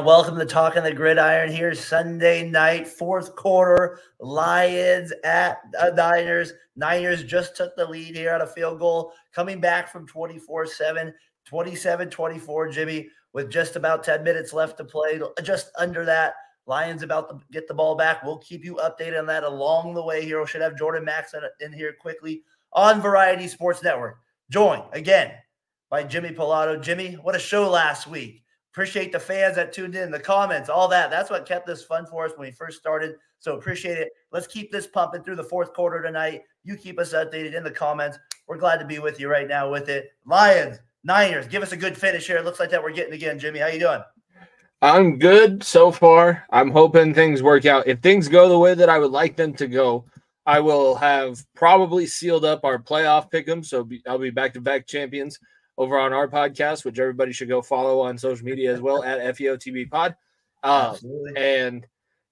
down. Welcome to Talking the Gridiron here. Sunday night, fourth quarter. Lions at the Niners. Niners just took the lead here on a field goal, coming back from 24 7, 27 24, Jimmy, with just about 10 minutes left to play. Just under that. Lions about to get the ball back. We'll keep you updated on that along the way here. We should have Jordan Max in here quickly on Variety Sports Network. Join again by Jimmy Pilato. Jimmy, what a show last week. Appreciate the fans that tuned in, the comments, all that. That's what kept this fun for us when we first started. So appreciate it. Let's keep this pumping through the fourth quarter tonight. You keep us updated in the comments. We're glad to be with you right now with it. Lions, Niners, give us a good finish here. It looks like that we're getting again. Jimmy, how you doing? I'm good so far. I'm hoping things work out. If things go the way that I would like them to go, I will have probably sealed up our playoff pick 'em. So be, I'll be back to back champions over on our podcast, which everybody should go follow on social media as well at FEOTB Pod. Um, and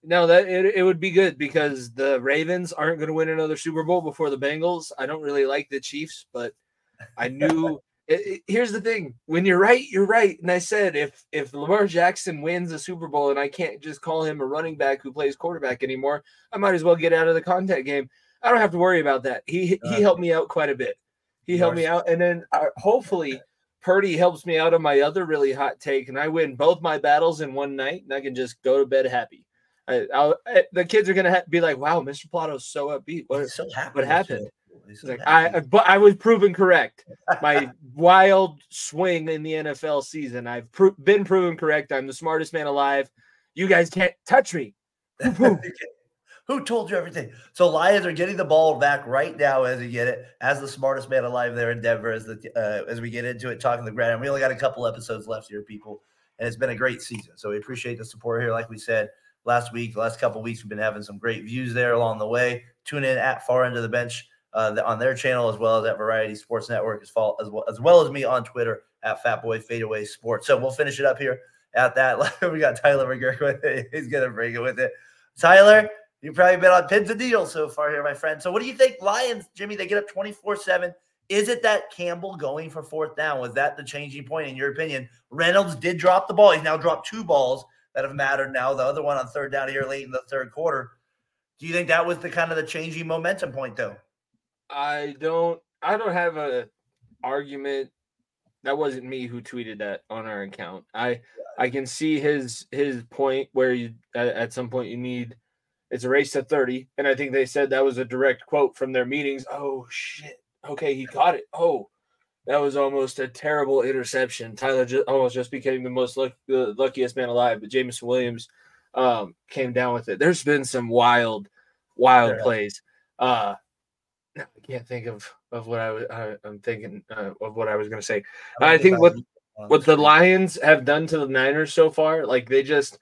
no, that it, it would be good because the Ravens aren't going to win another Super Bowl before the Bengals. I don't really like the Chiefs, but I knew. it, it, here's the thing: when you're right, you're right. And I said, if if Lamar Jackson wins the Super Bowl and I can't just call him a running back who plays quarterback anymore, I might as well get out of the contact game. I don't have to worry about that. He he helped me out quite a bit. He helped me out, and then uh, hopefully Purdy helps me out on my other really hot take, and I win both my battles in one night, and I can just go to bed happy. I, I, eh, the kids are gonna ha- be like, "Wow, Mr. Plato's so upbeat. What, so what happened?" So like, I, but I was proven correct. My wild swing in the NFL season, I've pro- been proven correct. I'm the smartest man alive. You guys can't touch me. Who told you everything? So Lions are getting the ball back right now as we get it, as the smartest man alive there in Denver. As the uh, as we get into it, talking the ground. And we only got a couple episodes left here, people, and it's been a great season. So we appreciate the support here. Like we said last week, last couple weeks, we've been having some great views there along the way. Tune in at Far End of the Bench uh, on their channel as well as at Variety Sports Network as, well, as well as well as me on Twitter at Fatboy Fadeaway Sports. So we'll finish it up here at that. we got Tyler McGurk with it. He's gonna bring it with it. Tyler, You've probably been on pins and needles so far here, my friend. So, what do you think, Lions, Jimmy? They get up 24 7. Is it that Campbell going for fourth down? Was that the changing point, in your opinion? Reynolds did drop the ball. He's now dropped two balls that have mattered now. The other one on third down here late in the third quarter. Do you think that was the kind of the changing momentum point, though? I don't. I don't have a argument. That wasn't me who tweeted that on our account. I I can see his his point where you at, at some point you need it's a race to 30. And I think they said that was a direct quote from their meetings. Oh, shit. Okay, he got it. Oh, that was almost a terrible interception. Tyler just, almost just became the most luck, the luckiest man alive, but Jameson Williams um, came down with it. There's been some wild, wild yeah. plays. Uh, I can't think of of what I was. I, am thinking uh, of what I was going to say. I, I think what what the Lions have done to the Niners so far, like they just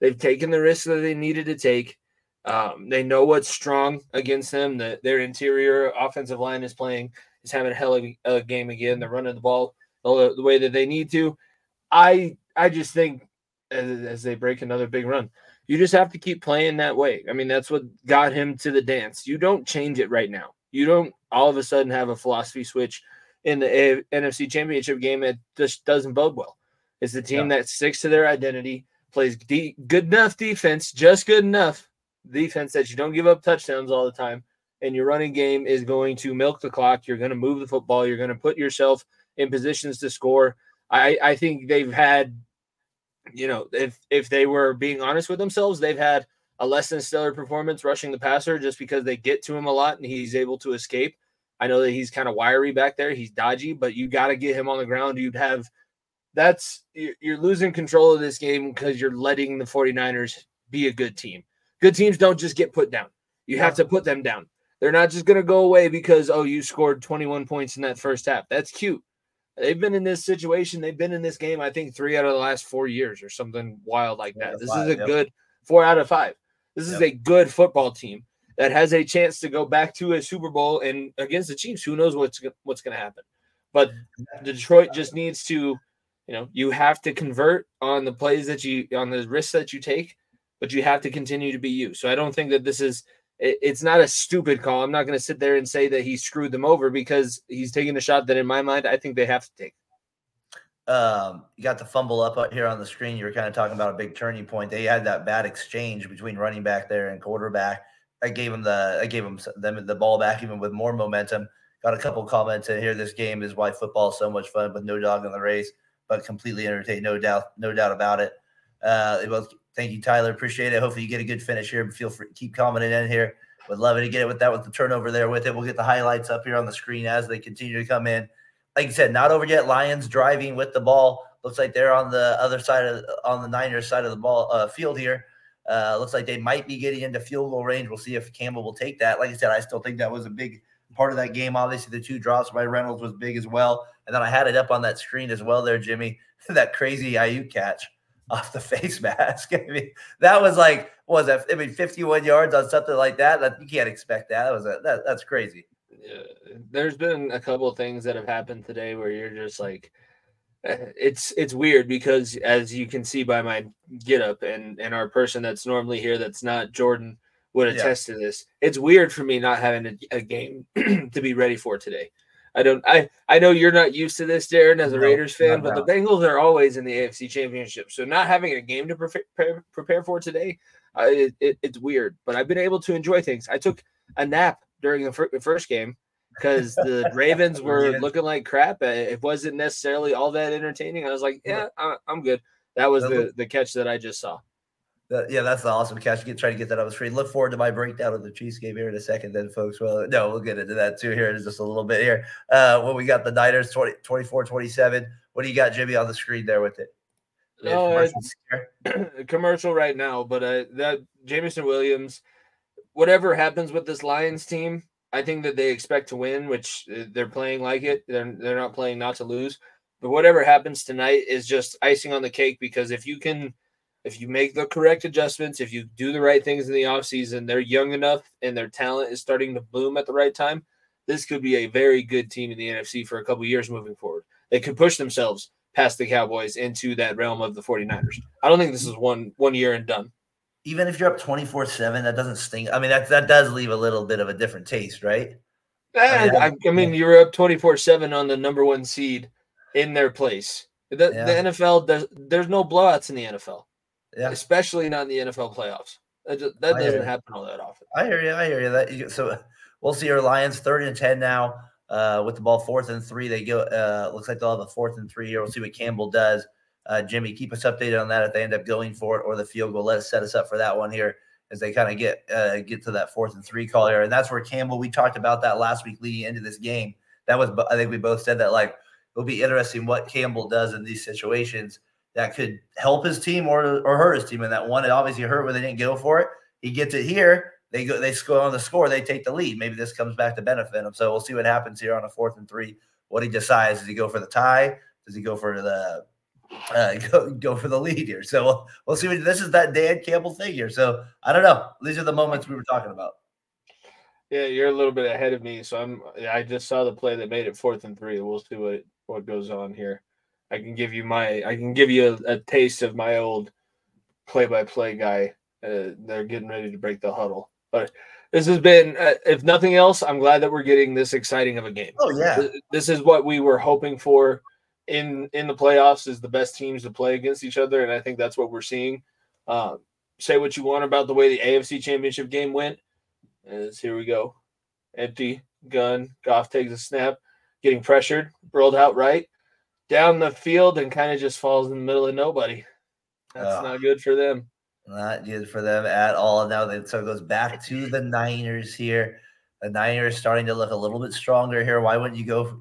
they've taken the risks that they needed to take. Um, they know what's strong against them. That their interior offensive line is playing is having a hell of a game again. They're running the ball the, the way that they need to. I I just think as, as, they break another big run, you just have to keep playing that way. I mean, that's what got him to the dance. You don't change it right now. You don't all of a sudden have a philosophy switch in the a- NFC Championship game that just doesn't bode well. It's the team yeah. that sticks to their identity, plays de- good enough defense, just good enough defense that you don't give up touchdowns all the time, and your running game is going to milk the clock. You're going to move the football. You're going to put yourself in positions to score. I, I think they've had, you know, if if they were being honest with themselves, they've had a less than stellar performance rushing the passer just because they get to him a lot and he's able to escape. I know that he's kind of wiry back there. He's dodgy, but you got to get him on the ground. You'd have that's you're losing control of this game because you're letting the 49ers be a good team. Good teams don't just get put down. You have to put them down. They're not just going to go away because, oh, you scored 21 points in that first half. That's cute. They've been in this situation. They've been in this game, I think, three out of the last four years or something wild like that. This five, is a yep. good four out of five. This is yep. a good football team that has a chance to go back to a Super Bowl and against the Chiefs. Who knows what's what's going to happen? But Detroit just needs to, you know, you have to convert on the plays that you on the risks that you take but you have to continue to be you. So I don't think that this is it's not a stupid call. I'm not going to sit there and say that he screwed them over because he's taking a shot that in my mind I think they have to take. um, you got the fumble up here on the screen. You were kind of talking about a big turning point. They had that bad exchange between running back there and quarterback. I gave him the I gave him them the ball back even with more momentum. Got a couple comments in here. This game is why football is so much fun with no dog in the race, but completely entertained, no doubt, no doubt about it. Uh, well, thank you, Tyler. Appreciate it. Hopefully, you get a good finish here. Feel free keep commenting in here. Would love it to get it with that with the turnover there with it. We'll get the highlights up here on the screen as they continue to come in. Like I said, not over yet. Lions driving with the ball. Looks like they're on the other side of on the Niners side of the ball uh, field here. Uh, looks like they might be getting into field goal range. We'll see if Campbell will take that. Like I said, I still think that was a big part of that game. Obviously, the two drops by Reynolds was big as well. And then I had it up on that screen as well there, Jimmy. that crazy Aiyuk catch off the face mask. I mean, that was like, was that? I mean, 51 yards on something like that. That you can't expect that. That was a, that, that's crazy. Yeah, there's been a couple of things that have happened today where you're just like, eh, it's it's weird because as you can see by my get up and and our person that's normally here that's not Jordan would attest yeah. to this. It's weird for me not having a, a game to be ready for today. I don't. I I know you're not used to this, Daren, as a no, Raiders fan, but the Bengals are always in the AFC Championship. So not having a game to prepare prepare for today, uh, it, it, it's weird. But I've been able to enjoy things. I took a nap during the, fir- the first game because the Ravens were looking like crap. It wasn't necessarily all that entertaining. I was like, yeah, I'm good. That was the the catch that I just saw yeah, that's the awesome catch. Get try to get that on the screen. Look forward to my breakdown of the Chiefs game here in a second, then, folks. Well, no, we'll get into that too here in just a little bit here. Uh, when we got the Niners 20, 24 27. What do you got, Jimmy, on the screen there with it? No, it's commercial right now, but uh, that Jameson Williams, whatever happens with this Lions team, I think that they expect to win, which uh, they're playing like it. They're they're not playing not to lose. But whatever happens tonight is just icing on the cake because if you can if you make the correct adjustments, if you do the right things in the offseason, they're young enough and their talent is starting to bloom at the right time. This could be a very good team in the NFC for a couple years moving forward. They could push themselves past the Cowboys into that realm of the 49ers. I don't think this is one one year and done. Even if you're up 24-7, that doesn't sting. I mean, that that does leave a little bit of a different taste, right? And, I, mean, I, I mean, you're up 24-7 on the number one seed in their place. The, yeah. the NFL, there's, there's no blowouts in the NFL. Yeah. Especially not in the NFL playoffs. That, just, that doesn't happen all that often. I hear you. I hear you. That so we'll see our Lions third and ten now uh, with the ball fourth and three. They go. Uh, looks like they'll have a fourth and three here. We'll see what Campbell does. Uh, Jimmy, keep us updated on that if they end up going for it or the field goal. Let us set us up for that one here as they kind of get uh, get to that fourth and three call here. And that's where Campbell. We talked about that last week leading into this game. That was I think we both said that like it'll be interesting what Campbell does in these situations that could help his team or or hurt his team. And that one, it obviously hurt when they didn't go for it. He gets it here. They go, they score on the score. They take the lead. Maybe this comes back to benefit him. So we'll see what happens here on a fourth and three. What he decides. Does he go for the tie? Does he go for the uh, go, go for the lead here? So we'll, we'll see. What, this is that Dan Campbell thing here. So I don't know. These are the moments we were talking about. Yeah, you're a little bit ahead of me. So I'm. I just saw the play that made it fourth and three. We'll see what what goes on here. I can give you my I can give you a, a taste of my old play-by-play guy. Uh, they're getting ready to break the huddle, but this has been, uh, if nothing else, I'm glad that we're getting this exciting of a game. Oh yeah, this is what we were hoping for in in the playoffs is the best teams to play against each other, and I think that's what we're seeing. Uh, say what you want about the way the AFC Championship game went. As here we go, empty gun. Goff takes a snap, getting pressured, rolled out right down the field and kind of just falls in the middle of nobody. That's oh, not good for them. Not good for them at all. Now they, so it goes back to the Niners here. The Niners starting to look a little bit stronger here. Why wouldn't you go?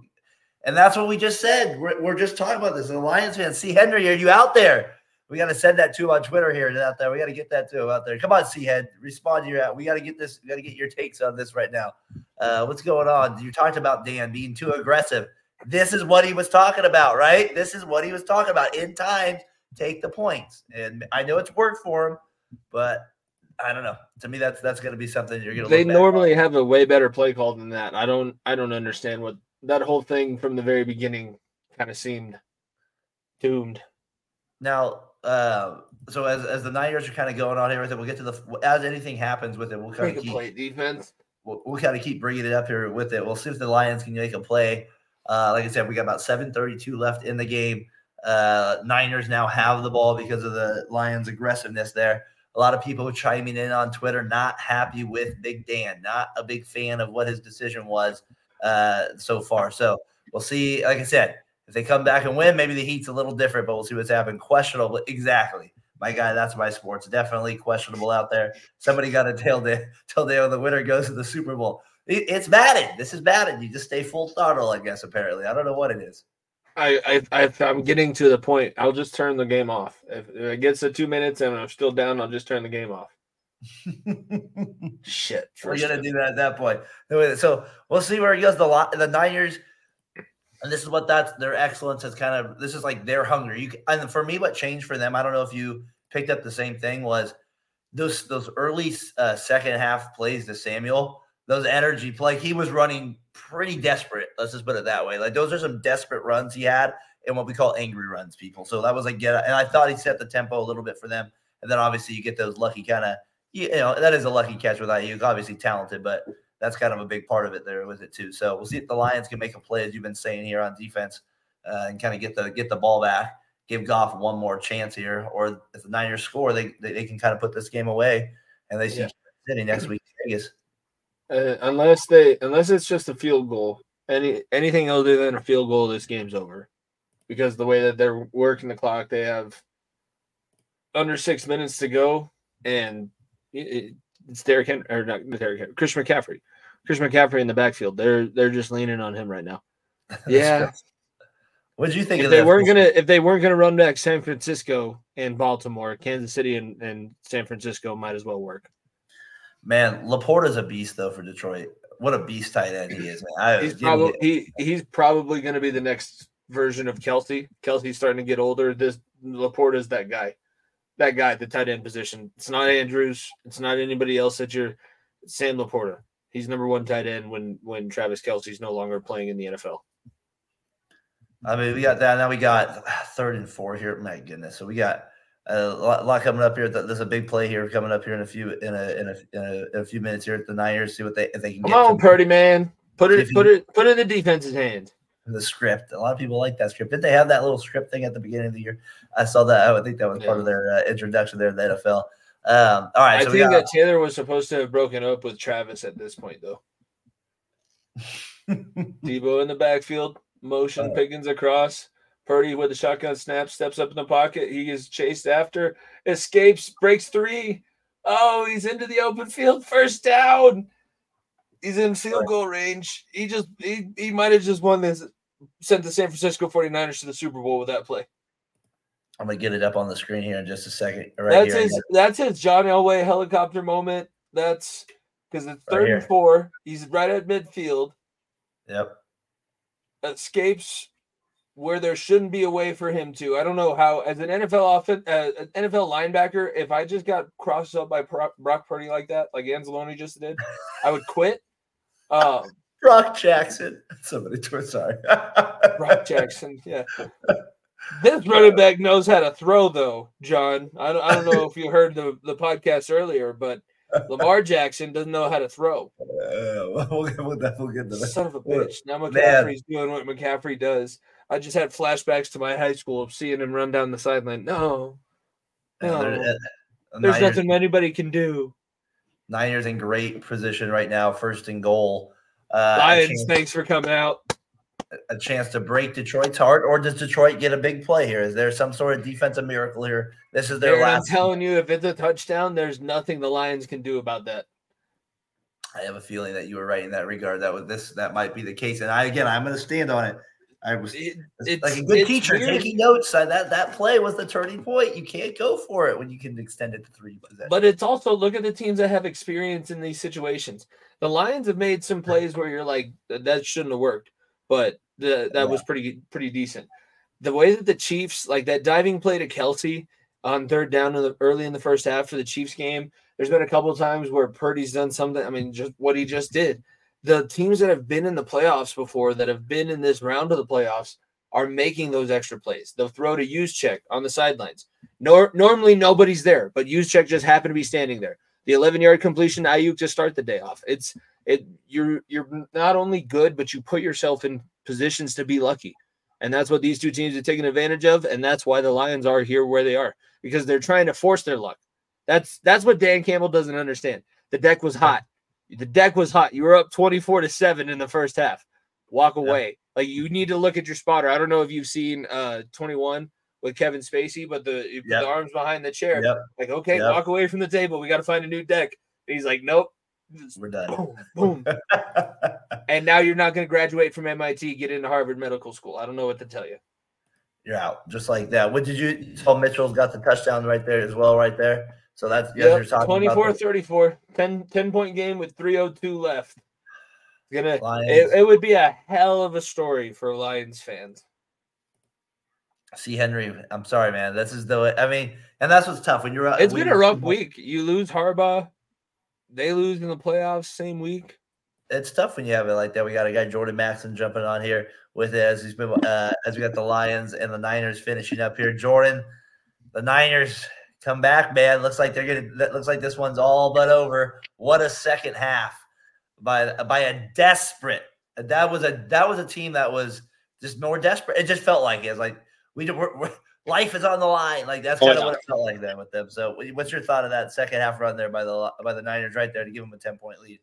And that's what we just said. We're, we're just talking about this. The Lions fan, C. Henry, are you out there? We got to send that to him on Twitter here out there. We got to get that to him out there. Come on, C Head, respond to your out. We got to get this. We got to get your takes on this right now. Uh, what's going on? You talked about Dan being too aggressive. This is what he was talking about, right? This is what he was talking about. In times, take the points. And I know it's worked for him, but I don't know. To me, that's that's going to be something you're going to. They normally have a way better play call than that. I don't. I don't understand what that whole thing from the very beginning kind of seemed doomed. Now, uh, so as as the Niners are kind of going on here with it, we'll get to the as anything happens with it, we'll kind of keep play defense. We'll, we'll kind of keep bringing it up here with it. We'll see if the Lions can make a play uh, like I said, we got about 7:32 left in the game. Uh, Niners now have the ball because of the Lions' aggressiveness there. A lot of people chiming in on Twitter, not happy with Big Dan, not a big fan of what his decision was uh, so far. So we'll see. Like I said, if they come back and win, maybe the Heat's a little different, but we'll see what's happened. Questionable, exactly. My guy, that's my sports. Definitely questionable out there. Somebody got a tail day, tail day when the winner goes to the Super Bowl. It, it's Madden. This is Madden. You just stay full throttle, I guess. Apparently, I don't know what it is. I, I, I am getting to the point. I'll just turn the game off. If, if it gets to two minutes and I'm still down, I'll just turn the game off. Shit, we're gonna do that at that point. So we'll see where he goes. The the Niners, and this is what that's their excellence has kind of. This is like their hunger. You and for me, what changed for them? I don't know if you picked up the same thing. Was those those early uh, second half plays to Samuel? Those energy play. He was running pretty desperate. Let's just put it that way. Like those are some desperate runs he had and what we call angry runs, people. So that was like get. And I thought he set the tempo a little bit for them. And then obviously you get those lucky kind of. You know that is a lucky catch with Aiyuk. Obviously talented, but that's kind of a big part of it there with it too. So we'll see if the Lions can make a play as you've been saying here on defense uh, and kind of get the get the ball back, give Goff one more chance here, or if the Niners score, they they, they can kind of put this game away and they see yeah. City next week Vegas. Uh, unless they unless it's just a field goal, any anything other than a field goal, this game's over. Because the way that they're working the clock, they have under six minutes to go, and it, it's Derrick Henry or not Derrick Henry, Chris McCaffrey, Chris McCaffrey in the backfield. They're they're just leaning on him right now. Yeah. what did you think? If they weren't gonna if they weren't gonna run back San Francisco and Baltimore, Kansas City and, and San Francisco might as well work. Man, LaPorta's a beast though for Detroit. What a beast tight end he is, man. he's probably he, he's probably going to be the next version of Kelce. Kelce's starting to get older. This LaPorta's that guy, that guy at the tight end position. It's not Andrews. It's not anybody else that you're. Sam LaPorta. He's number one tight end when when Travis Kelce's no longer playing in the NFL. I mean, we got that. Now we got third and four here. My goodness. So we got a lot, a lot, coming up here. There's a big play here coming up here in a few in a in a, in a, in a few minutes here at the Niners. See what they if they can. Get. Come on, Purdy man, put it put it put it in the defense's hand. The script. A lot of people like that script. Did they have that little script thing at the beginning of the year? I saw that. I think that was yeah. part of their uh, introduction there in the NFL. Um, all right. I so think got, that Taylor was supposed to have broken up with Travis at this point, though. Deebo in the backfield, motion uh, Pickens across. Purdy with the shotgun snap steps up in the pocket. He is chased after, escapes, breaks three. Oh, he's into the open field. First down. He's in field goal range. He just he, he might have just won this, sent the San Francisco 49ers to the Super Bowl with that play. I'm gonna get it up on the screen here in just a second. Right that's here. his that's his John Elway helicopter moment. That's because it's third right and four. He's right at midfield. Yep. Escapes where there shouldn't be a way for him to. I don't know how, as an NFL offense, uh, NFL linebacker, if I just got crossed up by Brock Purdy like that, like Anzalone just did, I would quit. Um, Brock Jackson. Somebody, sorry. Brock Jackson. Yeah. This running back knows how to throw, though, John. I don't, I don't know if you heard the, the podcast earlier, but Lamar Jackson doesn't know how to throw. Uh, we'll, get, we'll, we'll get to that. Son of a bitch. Now McCaffrey's Man. doing what McCaffrey does. I just had flashbacks to my high school of seeing him run down the sideline. No, no, uh, there's nothing anybody can do. Niners in great position right now, first and goal. Uh, Lions, chance, thanks for coming out. A chance to break Detroit's heart, or does Detroit get a big play here? Is there some sort of defensive miracle here? This is their Aaron, last. I'm telling you, if it's a touchdown, there's nothing the Lions can do about that. I have a feeling that you were right in that regard. That was this that might be the case, and I again I'm going to stand on it. I was it, like a good teacher weird. taking notes. I, that that play was the turning point. You can't go for it when you can extend it to three possessions. But it's also look at the teams that have experience in these situations. The Lions have made some plays where you're like that shouldn't have worked, but the, that yeah. was pretty pretty decent. The way that the Chiefs like that diving play to Kelce on third down in the early in the first half for the Chiefs game. There's been a couple of times where Purdy's done something. I mean, just what he just did the teams that have been in the playoffs before, that have been in this round of the playoffs, are making those extra plays. They'll throw to Juszczyk on the sidelines. Nor- normally nobody's there, but Juszczyk just happened to be standing there. The 11 yard completion, Aiyuk just start the day off. It's it you're you're not only good, but you put yourself in positions to be lucky. And that's what these two teams are taking advantage of. And that's why the Lions are here where they are because they're trying to force their luck. That's that's what Dan Campbell doesn't understand. The deck was hot. The deck was hot. You were up 24 to 7 in the first half. Walk away. Like you need to look at your spotter. I don't know if you've seen uh 21 with Kevin Spacey, but the Yep. the arms behind the chair. Yep. Like, okay, Yep. walk away from the table. We got to find a new deck. And he's like, nope. We're done. boom, boom. and now you're not going to graduate from MIT, get into Harvard Medical School. I don't know what to tell you. You're out just like that. What did you? saw Mitchell's got the touchdown right there as well, right there. So that's you guys Yep, are talking 24 about 34, 10, 10 point game with 302 left. Gonna it, it would be a hell of a story for Lions fans. See Henry. I'm sorry, man. This is the. I mean, and that's what's tough when you're. It's been a rough week. You lose Harbaugh, they lose in the playoffs same week. It's tough when you have it like that. We got a guy Jordan Maxon jumping on here with it as he's been uh, as we got the Lions and the Niners finishing up here. Jordan, the Niners come back, man. Looks like they're gonna. That looks like this one's all but over. What a second half by by a desperate. That was a that was a team that was just more desperate. It just felt like it. It's like we we're, we're, life is on the line. Like that's Oh, kind of yeah. what it felt like then with them. So, what's your thought of that second half run there by the by the Niners right there to give them a ten point lead?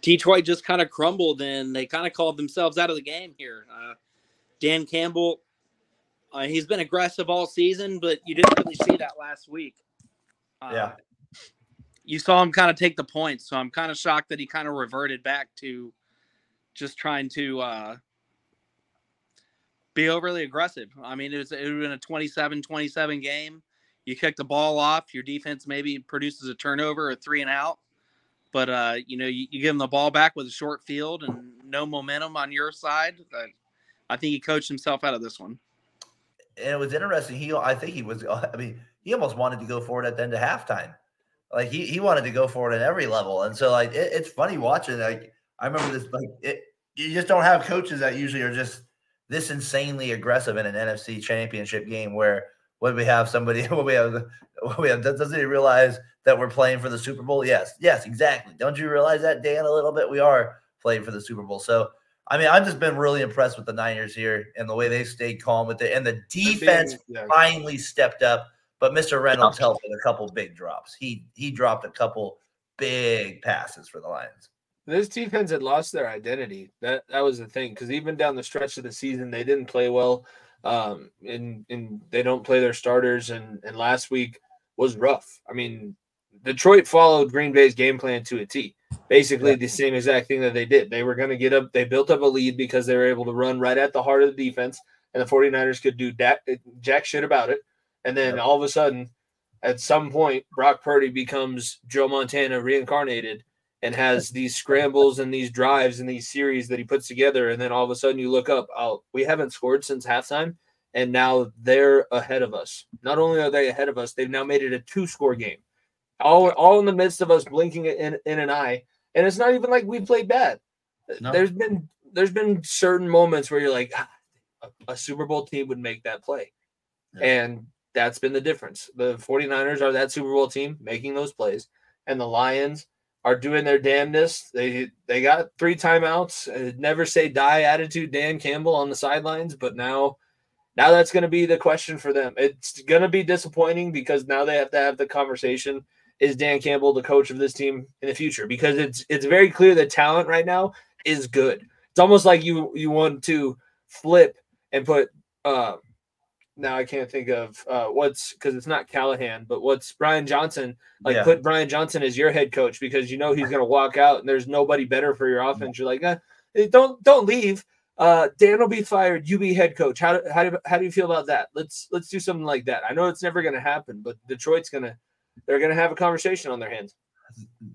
Detroit just kind of crumbled and they kind of called themselves out of the game here. Uh, Dan Campbell, uh, he's been aggressive all season, but you didn't really see that last week. Uh, Yeah. You saw him kind of take the points, so I'm kind of shocked that he kind of reverted back to just trying to uh, be overly aggressive. I mean, it was it would have been a 27-27 game. You kick the ball off, your defense maybe produces a turnover or three and out. But uh, you know, you, you give him the ball back with a short field and no momentum on your side. Uh, I think he coached himself out of this one. And it was interesting. He, I think he was. I mean, he almost wanted to go for it at the end of halftime. Like he, he wanted to go for it at every level, and so like it, it's funny watching. Like I remember this. Like it, you just don't have coaches that usually are just this insanely aggressive in an NFC Championship game. Where when we have somebody, when we have, when we have, doesn't he realize that we're playing for the Super Bowl? Yes, yes, exactly. Don't you realize that, Dan? A little bit. We are playing for the Super Bowl. So I mean, I've just been really impressed with the Niners here and the way they stayed calm with it, and the defense Yeah. finally stepped up. But Mr. Reynolds helped with a couple big drops. He he dropped a couple big passes for the Lions. This defense had lost their identity. That that was the thing because even down the stretch of the season, they didn't play well, um, and and they don't play their starters. And and last week was rough. I mean, Detroit followed Green Bay's game plan to a T. Basically, Yeah. the same exact thing that they did. They were going to get up. They built up a lead because they were able to run right at the heart of the defense, and the 49ers could do that, jack shit about it. And then Yeah. all of a sudden, at some point, Brock Purdy becomes Joe Montana reincarnated and has these scrambles and these drives and these series that he puts together. And then all of a sudden you look up, oh, we haven't scored since halftime. And now they're ahead of us. Not only are they ahead of us, they've now made it a two score game. All, all in the midst of us blinking in, in an eye. And it's not even like we played bad. No. There's been there's been certain moments where you're like, ah, a, a Super Bowl team would make that play. Yeah. And that's been the difference. The 49ers are that Super Bowl team making those plays, and the Lions are doing their damnedest. They they got three timeouts, uh, never say die attitude. Dan Campbell on the sidelines, but now now that's going to be the question for them. It's going to be disappointing because now they have to have the conversation: Is Dan Campbell the coach of this team in the future? Because it's it's very clear that talent right now is good. It's almost like you you want to flip and put. Uh, now I can't think of uh, what's because it's not Callahan, but what's Brian Johnson like Yeah. put Brian Johnson as your head coach because you know he's going to walk out and there's nobody better for your offense. You're like, eh, don't don't leave. Uh, Dan will be fired. You be head coach. How do, how do how do you feel about that? Let's let's do something like that. I know it's never going to happen, but Detroit's gonna they're gonna have a conversation on their hands.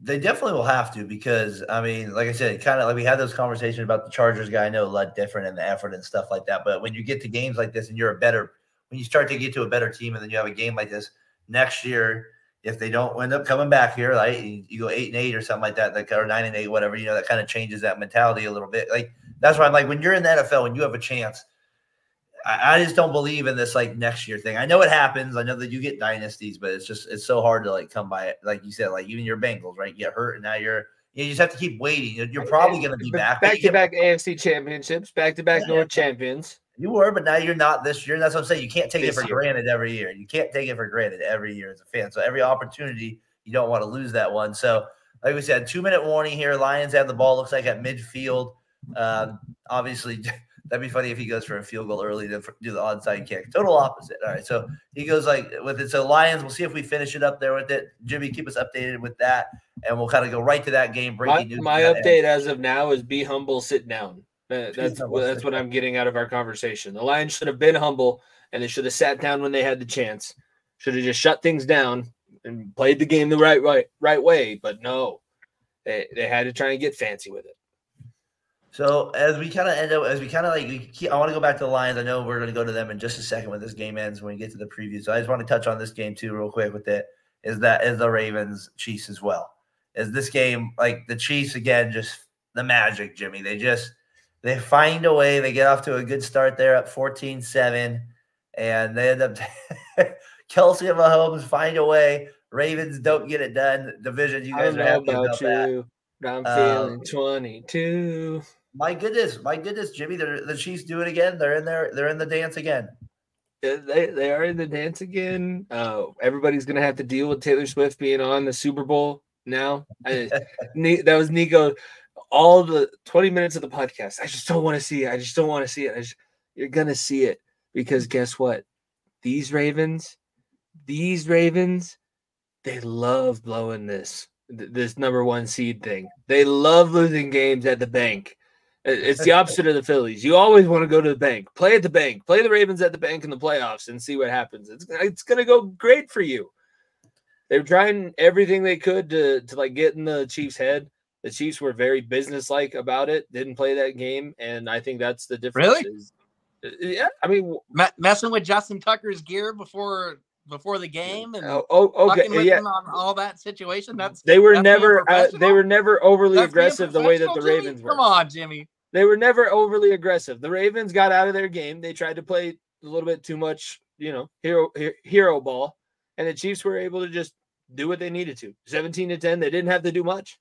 They definitely will have to because I mean, like I said, kind of like we had those conversations about the Chargers guy. I know a lot different in the effort and stuff like that. But when you get to games like this and you're a better, when you start to get to a better team and then you have a game like this next year, if they don't end up coming back here, like you go eight and eight or something like that, like or nine and eight, whatever, you know, that kind of changes that mentality a little bit. Like that's why I'm like, when you're in the NFL and you have a chance, I, I just don't believe in this like next year thing. I know it happens. I know that you get dynasties, but it's just it's so hard to like come by it. Like you said, like even your Bengals, right? You get hurt and now you're you just have to keep waiting. You're- You're probably going to be back. back to back AFC championships, back to back North champions. You were, but now you're not this year. And that's what I'm saying. You can't take This it for year. granted every year. You can't take it for granted every year as a fan. So every opportunity, you don't want to lose that one. So, like we said, two minute warning here. Lions have the ball. Looks like at midfield. Um, obviously, that'd be funny if he goes for a field goal early to do the onside kick. Total opposite. All right, so he goes like with it. So Lions, we'll see if we finish it up there with it. Jimmy, keep us updated with that, and we'll kind of go right to that game. My, Breaking news. my gotta update as of now is be humble, sit down. That- That's humble, that's what I'm getting out of our conversation. The Lions should have been humble and they should have sat down when they had the chance. Should have just shut things down and played the game the right right right way. But no, they they had to try and get fancy with it. So as we kind of end up, as we kind of like, we keep, I want to go back to the Lions. I know we're going to go to them in just a second when this game ends when we get to the preview. So I just want to touch on this game too, real quick. With it, is that is the Ravens Chiefs as well? Is this game like the Chiefs again? Just the magic, Jimmy. They just they find a way. They get off to a good start there at 14-7, and they end up Kelce and Mahomes find a way. Ravens don't get it done. Division, you guys are know happy about, about that. you, but I'm Um, feeling 22. My goodness, my goodness, Jimmy, they're, the Chiefs do it again. They're in there. They're in the dance again. They they are in the dance again. Uh, everybody's gonna have to deal with Taylor Swift being on the Super Bowl now. I, that was Nico. All the 20 minutes of the podcast. I just don't want to see it. I just don't want to see it. I just, you're gonna see it because guess what? These Ravens, these Ravens, they love blowing this this number one seed thing. They love losing games at the bank. It- It's the opposite of the Phillies. You always want to go to the bank, play at the bank, play the Ravens at the bank in the playoffs, and see what happens. It's it's gonna go great for you. They were trying everything they could to to like get in the Chiefs' head. The Chiefs were very businesslike about it. Didn't play that game, and I think that's the difference. Really? Uh, yeah, I mean, Me- messing with Justin Tucker's gear before before the game and oh, oh, okay, with yeah. him on all that situation. That's They were never uh, they were never overly that's aggressive the way that the Jimmy? Ravens were. Come on, Jimmy. They were never overly aggressive. The Ravens got out of their game. They tried to play a little bit too much, you know, hero hero ball, and the Chiefs were able to just do what they needed to. 17 to 10, they didn't have to do much.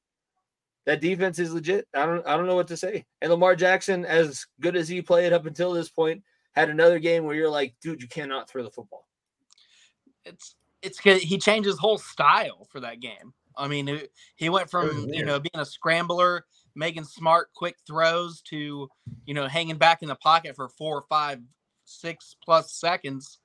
That defense is legit. I don't I don't know what to say. And Lamar Jackson, as good as he played up until this point, had another game where you're like, dude, you cannot throw the football. It's it's good. He changed his whole style for that game. I mean, he went from you know being a scrambler, making smart, quick throws to you know hanging back in the pocket for four, five, six plus seconds,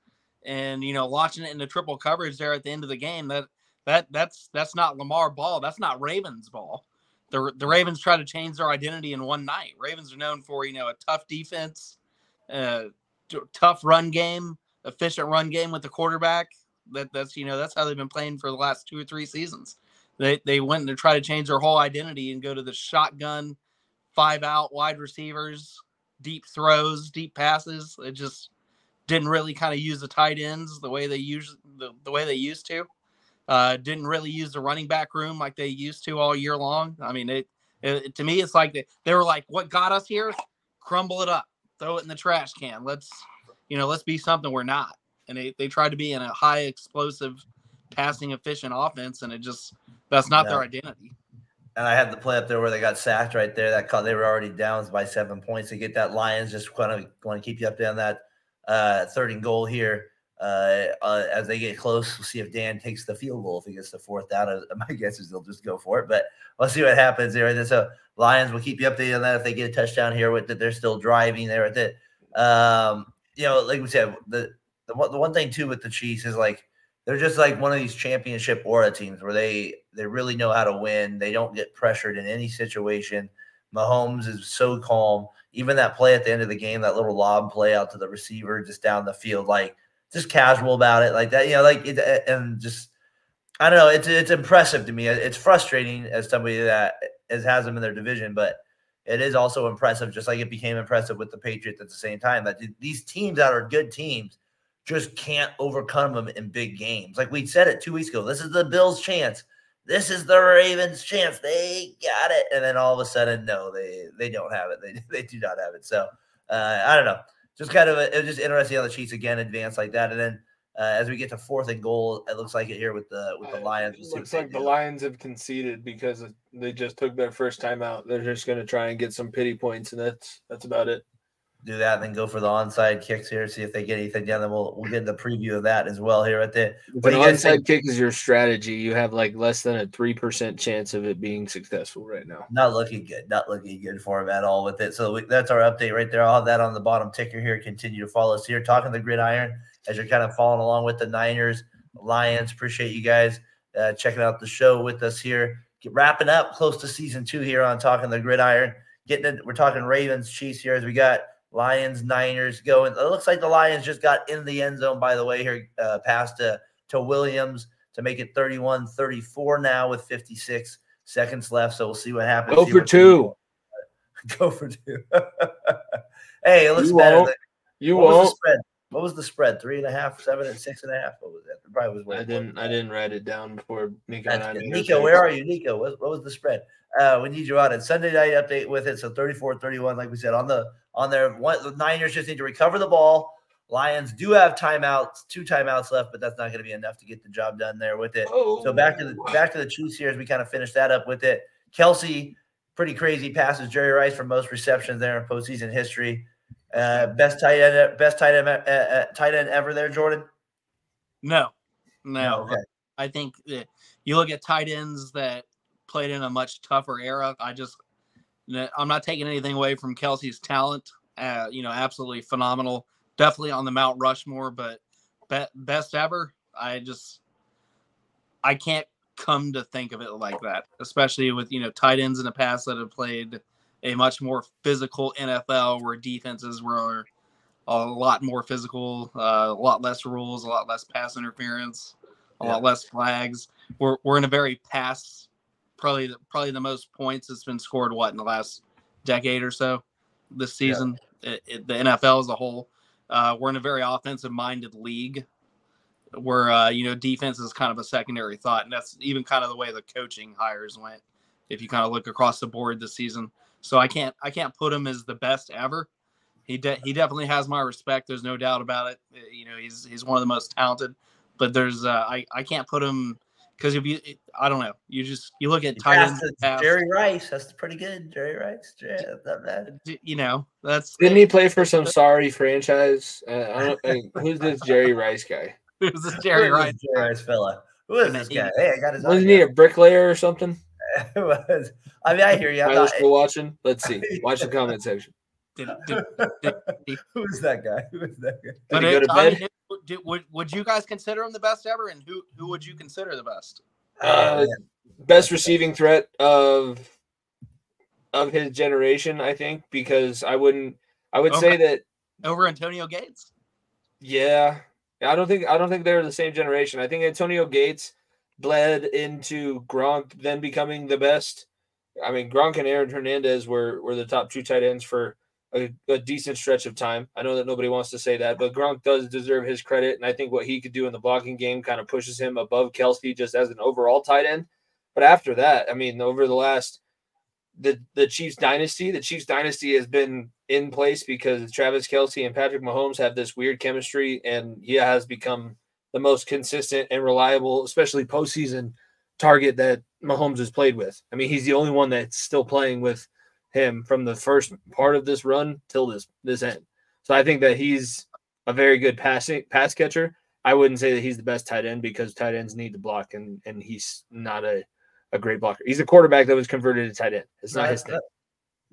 and you know launching it into triple coverage there at the end of the game. That that that's that's not Lamar ball. That's not Ravens ball. The the Ravens try to change their identity in one night. Ravens are known for you know a tough defense, uh, t- tough run game, efficient run game with the quarterback. That that's you know that's how they've been playing for the last two or three seasons. They they went to try to change their whole identity and go to the shotgun, five out wide receivers, deep throws, deep passes. It just didn't really kind of use the tight ends the way they use the, the way they used to. Uh, didn't really use the running back room like they used to all year long. I mean, it, it to me it's like they, they were like, what got us here? Crumble it up, throw it in the trash can. Let's you know, let's be something we're not. And they, they tried to be in a high explosive, passing efficient offense, and it just that's not their identity. And I had the play up there where they got sacked right there. That caught, they were already down by seven points to get that Lions. Just kind of want to keep you up there on that uh, third and goal here. Uh, uh, as they get close, we'll see if Dan takes the field goal. If he gets the fourth down, Uh, my guess is they'll just go for it. But we'll see what happens there. And so Lions will keep you updated on that if they get a touchdown here. With that, they're still driving there. At it, um, you know, like we said, the the one, the one thing too with the Chiefs is like they're just like one of these championship aura teams where they they really know how to win. They don't get pressured in any situation. Mahomes is so calm. Even that play at the end of the game, that little lob play out to the receiver just down the field, like just casual about it, like that. You know, like it, uh, and just I don't know. It's it's impressive to me. It's frustrating as somebody that is, has them in their division, but it is also impressive. Just like it became impressive with the Patriots at the same time. That these teams that are good teams just can't overcome them in big games. Like we said it two weeks ago. This is the Bills' chance. This is the Ravens' chance. They got it, and then all of a sudden, no, they they don't have it. They they do not have it. So uh, I don't know. Just kind of a, it was just interesting how the Chiefs again advance like that, and then uh, as we get to fourth and goal, it looks like it here with the with the Lions. We'll It looks like the do. Lions have conceded because they just took their first time out. They're just going to try and get some pity points, and that's that's about it. Do that, and then go for the onside kicks here, see if they get anything done. Then we'll we'll get the preview of that as well here at the. If an think? onside kick is your strategy, you have like less than a three percent chance of it being successful right now. Not looking good. Not looking good for him at all with it. So we, that's our update right there. I'll have that on the bottom ticker here. Continue to follow us here. Talking the gridiron as you're kind of following along with the Niners, Lions. Appreciate you guys uh, checking out the show with us here. Get, wrapping up close to season two here on Talking the Gridiron. Getting it. We're talking Ravens, Chiefs here as we got Lions, Niners going. It looks like the Lions just got in the end zone, by the way, here uh, past to, to Williams to make it 31 34 now with 56 seconds left. So we'll see what happens. Go for two. Go for two. hey, it looks You better. won't. than- You won't. What was the spread? Three and a half, seven, and six and a half. What was that? It probably was. way I didn't. I didn't write it down before Nico and I good. made our Nico, where are you, Nico? What, what was the spread? Uh, we need you on it. Sunday night update with it. So 34-31, like we said, on the on their One, the Niners just need to recover the ball. Lions do have timeouts, two timeouts left, but that's not going to be enough to get the job done there with it. Oh. So back to the back to the Chiefs here as we kind of finish that up with it. Kelce, pretty crazy passes. Jerry Rice for most receptions there in postseason history. Uh, best tight end, best tight end, uh, uh, tight end ever there, Jordan. No, no. okay. I think that you look at tight ends that played in a much tougher era. I just, I'm not taking anything away from Kelce's talent. Uh, you know, absolutely phenomenal. Definitely on the Mount Rushmore, but be- best ever. I just, I can't come to think of it like that, especially with you know tight ends in the past that have played a much more physical NFL where defenses were a lot more physical, uh, a lot less rules, a lot less pass interference, a Yeah. lot less flags. We're we're in a very pass, probably the, probably the most points that's been scored what in the last decade or so this Yeah. season. It, it, the NFL as a whole, uh, we're in a very offensive minded league where uh, you know defense is kind of a secondary thought, and that's even kind of the way the coaching hires went. If you kind of look across the board this season, so I can't I can't put him as the best ever. He de- he definitely has my respect. There's no doubt about it. Uh, You know, he's he's one of the most talented. But there's uh, I I can't put him because if you I don't know you just you look at tight passed ends. to in the past, Jerry Rice. That's pretty good. Jerry Rice. Yeah, not bad. d- You know that's Didn't he play for some sorry franchise? Uh, I don't. I, who's this Jerry Rice guy? It was this Jerry Who is Rice. Jerry Rice fella. Who is this guy? Hey, I got his. Wasn't he a bricklayer or something? It was. I mean, I hear you. I'm I not, was still watching. Let's see. Watch the comment section. Did, did, did, Who is that guy? Who is that guy? but he go it, to I mean, bed? it- did- would would you guys consider him the best ever? And who who would you consider the best? Uh, best receiving threat of of his generation, I think, because I wouldn't. I would say that Over Antonio Gates? Yeah. I don't think I don't think they're the same generation. I think Antonio Gates bled into Gronk then becoming the best. I mean, Gronk and Aaron Hernandez were were the top two tight ends for a, a decent stretch of time. I know that nobody wants to say that, but Gronk does deserve his credit, and I think what he could do in the blocking game kind of pushes him above Kelce just as an overall tight end. But after that, I mean, over the last the the Chiefs dynasty, the Chiefs dynasty has been in place because Travis Kelce and Patrick Mahomes have this weird chemistry, and he has become the most consistent and reliable, especially postseason target that Mahomes has played with. I mean, he's the only one that's still playing with him from the first part of this run till this this end. So I think that he's a very good passing pass catcher. I wouldn't say that he's the best tight end because tight ends need to block, and and he's not a a great blocker. He's a quarterback that was converted to tight end. It's not That- his thing. that-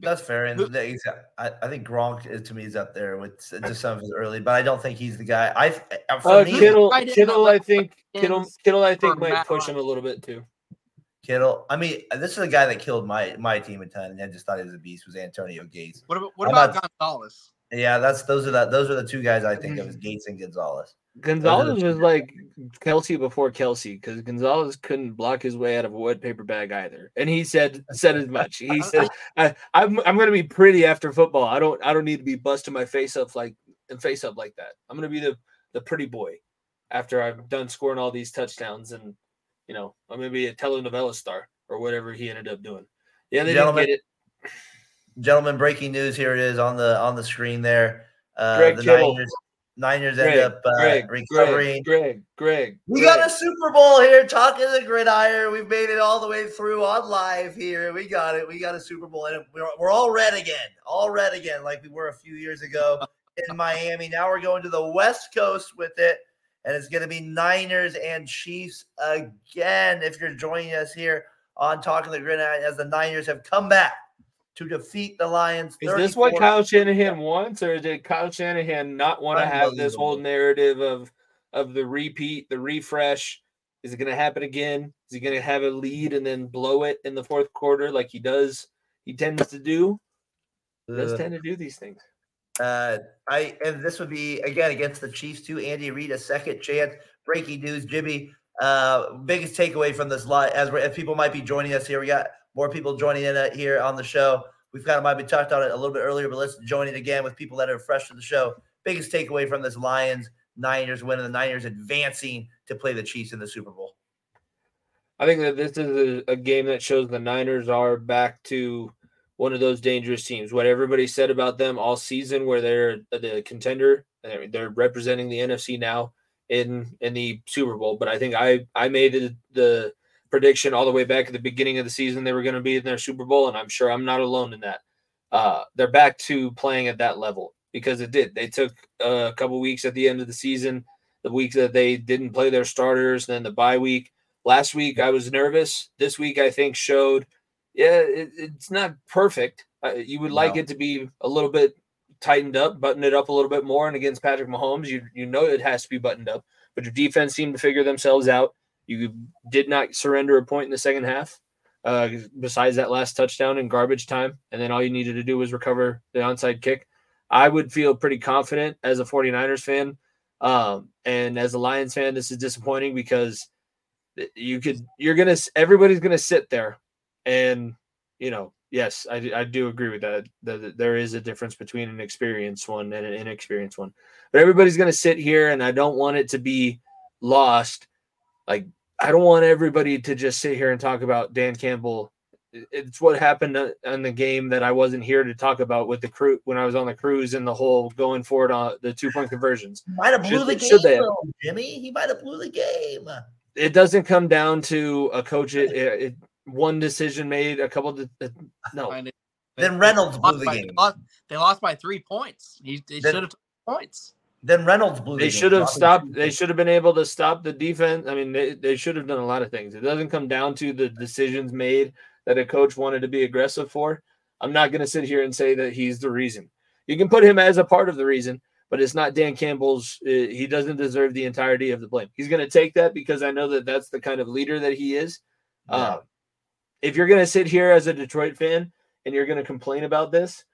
that's fair. And Who- the- he's I, I think Gronk is, to me is up there with s- just some of his early, but I don't think he's the guy. I uh, for Uh, me, Kittle, Tight Kittle, I think Kittle, Kittle, I think might push him a little bit too. Kittle. I mean, this is a guy that killed my my team a ton, and I just thought he was a beast. Was Antonio Gates? What about what I'm about not- Gonzalez? Yeah, that's those are the those are the two guys I think of as mm-hmm. Gates and Gonzalez. Gonzalez was like Kelce before Kelce because Gonzalez couldn't block his way out of a wood paper bag either, and he said said as much. He said, I, "I'm I'm going to be pretty after football. I don't I don't need to be busting my face up like and face up like that. I'm going to be the the pretty boy after I've done scoring all these touchdowns, and you know I'm going to be a telenovela star or whatever he ended up doing. Yeah, they Gentlemen, didn't get it. Gentlemen, breaking news here it is on the on the screen there. Uh, Greg the Kittle. Niners Niners Greg, end up uh, Greg, recovering. Greg, Greg. We Greg. got a Super Bowl here, talking the gridiron. We've made it all the way through on live here. We got it. We got a Super Bowl, and we're, we're all red again, all red again, like we were a few years ago in Miami. Now we're going to the West Coast with it, and it's going to be Niners and Chiefs again. If you're joining us here on Talking the Gridiron, as the Niners have come back to defeat the Lions. Is this what Kyle Shanahan wants, or did Kyle Shanahan not want to have this whole narrative of of the repeat, the refresh? Is it going to happen again? Is he going to have a lead and then blow it in the fourth quarter like he does? He tends to do. He does tend to do these things. Uh, I and this would be again against the Chiefs too. Andy Reid a second chance. Breaking news, Jimmy. Uh, biggest takeaway from this live as we're, as people might be joining us here. We got more people joining in uh, here on the show. We've kind of might be talked on it a little bit earlier, but let's join it again with people that are fresh to the show. Biggest takeaway from this Lions Niners win and the Niners advancing to play the Chiefs in the Super Bowl. I think that this is a, a game that shows the Niners are back to one of those dangerous teams. What everybody said about them all season, where they're the contender, they're they're representing the NFC now in in the Super Bowl. But I think I I made the, the prediction all the way back at the beginning of the season they were going to be in their Super Bowl, and I'm sure I'm not alone in that. Uh, they're back to playing at that level because it did. They took a couple weeks at the end of the season, the week that they didn't play their starters, then the bye week. Last week I was nervous. This week I think showed, yeah, it, it's not perfect. Uh, you would like No. it to be a little bit tightened up, button it up a little bit more. And against Patrick Mahomes, you you know it has to be buttoned up. But your defense seemed to figure themselves out. You did not surrender a point in the second half, uh, besides that last touchdown in garbage time. And then all you needed to do was recover the onside kick. I would feel pretty confident as a 49ers fan. Um, and as a Lions fan, this is disappointing because you could, you're going to, everybody's going to sit there. And, you know, yes, I, I do agree with that, that. There is a difference between an experienced one and an inexperienced one. But everybody's going to sit here, and I don't want it to be lost. Like, I don't want everybody to just sit here and talk about Dan Campbell. It's what happened in the game that I wasn't here to talk about with the crew when I was on the cruise and the whole going forward on the two point conversions. Might have blew Should the game, should they have? though, Jimmy. He might have blew the game. It doesn't come down to a coach. It, it, it- one decision made, a couple. Of, uh, no, Then Reynolds they blew lost the by- game. They lost, they lost by three points. He, they Then- should have points. Then Reynolds blew. the they should have dropping stopped. They should have been able to stop the defense. I mean, they, they should have done a lot of things. It doesn't come down to the decisions made that a coach wanted to be aggressive for. I'm not going to sit here and say that he's the reason. You can put him as a part of the reason, but it's not Dan Campbell's. uh, he doesn't deserve the entirety of the blame. He's going to take that because I know that that's the kind of leader that he is. Yeah. Uh, if you're going to sit here as a Detroit fan and you're going to complain about this,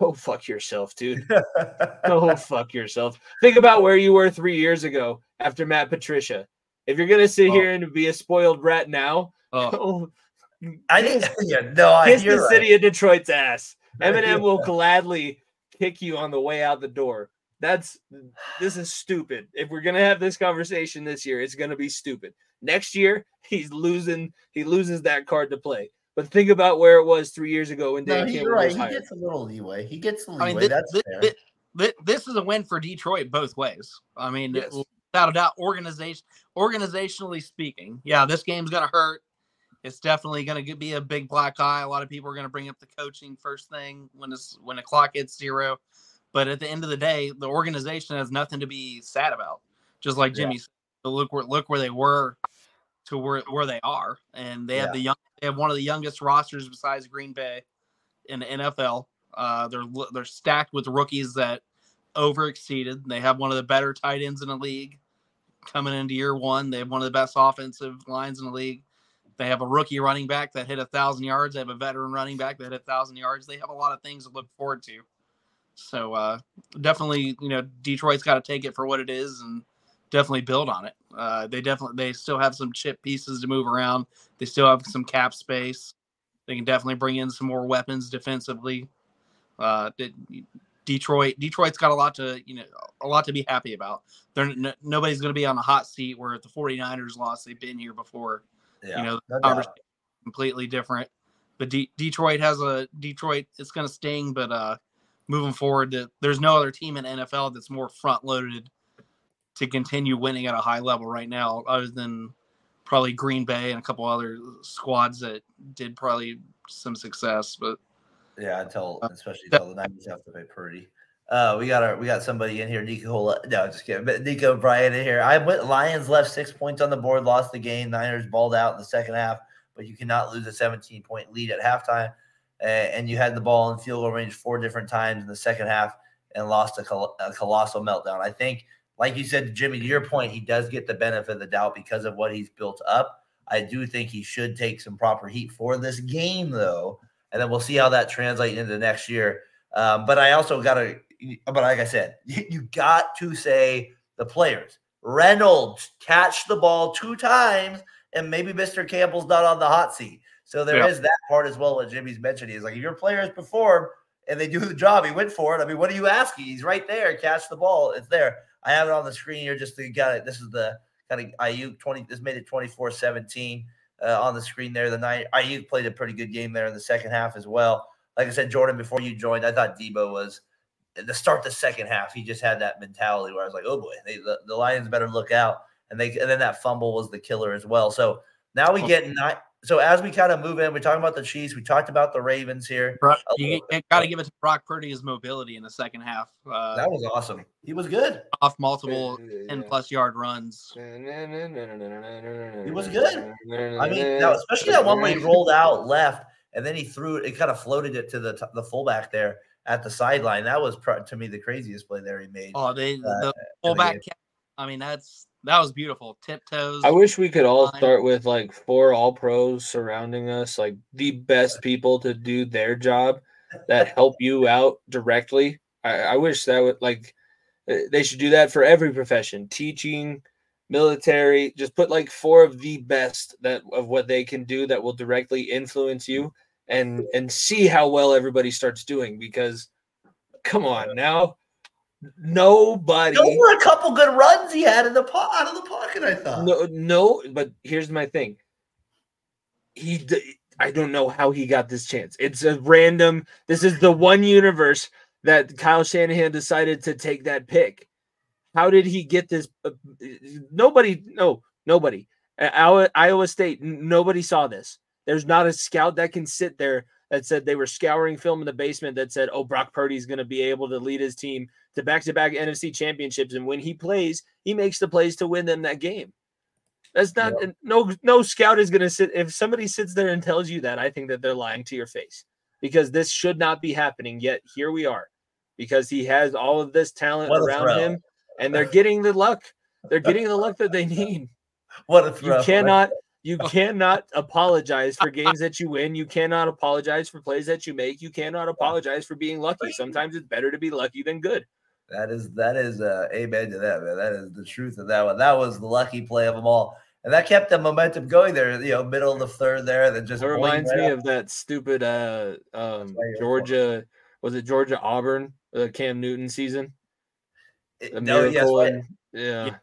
go fuck yourself, dude. Go fuck yourself. Think about where you were three years ago after Matt Patricia. If you're going to sit Oh. here and be a spoiled rat now, Oh, I think. Yeah, no, I kiss the right. city of Detroit's ass. Eminem will gladly kick you on the way out the door. That's this is stupid. If we're gonna have this conversation this year, it's gonna be stupid. Next year, he's losing. He loses that card to play. But think about where it was three years ago when No, Dan he's Campbell right. was He gets a little leeway. He gets the leeway. I mean, this, That's this, fair. this, this, this is a win for Detroit both ways. I mean, Yes. without a doubt, organization, organizationally speaking, yeah, this game's going to hurt. It's definitely going to be a big black eye. A lot of people are going to bring up the coaching first thing when it's when the clock hits zero. But at the end of the day, the organization has nothing to be sad about. Just like Yeah. Jimmy said, look where look where they were to where where they are, and they Yeah. have the young. They have one of the youngest rosters besides Green Bay in the NFL. Uh, they're they're stacked with rookies that over exceeded. They have one of the better tight ends in the league coming into year one. They have one of the best offensive lines in the league. They have a rookie running back that hit a thousand yards. They have a veteran running back that hit a thousand yards. They have a lot of things to look forward to. So uh, definitely, you know, Detroit's got to take it for what it is and definitely build on it. Uh, they definitely they still have some chip pieces to move around. They still have some cap space. They can definitely bring in some more weapons defensively. Uh, Detroit, Detroit's got a lot to you know a lot to be happy about. They're n- nobody's going to be on the hot seat where if the 49ers lost, they've been here before. yeah, You know, no conversation is completely different. But D- Detroit has a Detroit. It's going to sting, but uh, moving forward there's no other team in NFL that's more front loaded to continue winning at a high level right now, other than probably Green Bay and a couple other squads that did probably some success. But Yeah, until Uh, especially until the Niners have to pay Purdy. Uh, we got our we got somebody in here, Nico. No, just kidding. But Nico Bryant in here. I went Lions left six points on the board, lost the game. Niners balled out in the second half, but you cannot lose a 17 point lead at halftime. Uh, and you had the ball in field goal range four different times in the second half and lost a, col- a colossal meltdown. I think, like you said, Jimmy, to your point, he does get the benefit of the doubt because of what he's built up. I do think he should take some proper heat for this game, though and then we'll see how that translates into next year. Um, but I also got to, but like I said, you, got to say the players. Reynolds catch the ball two times, and maybe Mr. Campbell's not on the hot seat. So there is Yeah. that part as well. What Jimmy's mentioned is like if your players perform and they do the job, he went for it. I mean, what are you asking? He's right there. Catch the ball. It's there. I have it on the screen here. Just to got it. This is the kind of Aiyuk 20. This made it 24 17 uh, on the screen there. The night Aiyuk played a pretty good game there in the second half as well. Like I said, Jordan, before you joined, I thought Debo was to start the second half. He just had that mentality where I was like, oh boy, they, the, the Lions better look out. And they and then that fumble was the killer as well. So now we get nine. So as we kind of move in, we're talking about the Chiefs. We talked about the Ravens here. Brock, you got to give it to Brock Purdy his mobility in the second half. Uh, That was awesome. He was good. off multiple Yeah. 10 plus yard runs. He He was good. I mean, now, especially that one where he rolled out left and then he threw it. It kind of floated it to the t- the fullback there at the sideline. That was pro- to me the craziest play there he made. Oh, they Uh, the fullback. ca- I mean, that's that was beautiful. Tiptoes. I wish we could all start with like four all pros surrounding us, like the best people to do their job that help you out directly. I, I wish that would like uh, they should do that for every profession, teaching, military. Just put like four of the best that of what they can do that will directly influence you, and and see how well everybody starts doing. Because come on now, nobody. Those were a couple good runs he had in the po- out of the pocket. I thought. No, no, but here's my thing. He, I don't know how he got this chance. It's a random. This is the one universe that Kyle Shanahan decided to take that pick. How did he get this? uh, Nobody, no, nobody. Iowa, Iowa State, nobody saw this. There's not a scout that can sit there that said they were scouring film in the basement that said, "Oh, Brock Purdy's going to be able to lead his team to back-to-back NFC championships, and when he plays, he makes the plays to win them that game." That's not no no scout is going to sit. If somebody sits there and tells you that, I think that they're lying to your face because this should not be happening. Yet here we are, because he has all of this talent What around him, and they're getting the luck. They're getting the luck that they need. What a You cannot you cannot apologize for games that you win. You cannot apologize for plays that you make. You cannot apologize for being lucky. Sometimes it's better to be lucky than good. That is that is uh, amen to that man. That is the truth of that one. That was the lucky play of them all, and that kept the momentum going there. You know, middle of the third there, that just It reminds right me up. of that stupid uh um why you're Georgia was it Georgia Auburn uh, Cam Newton season It- no, yes, right. and- yeah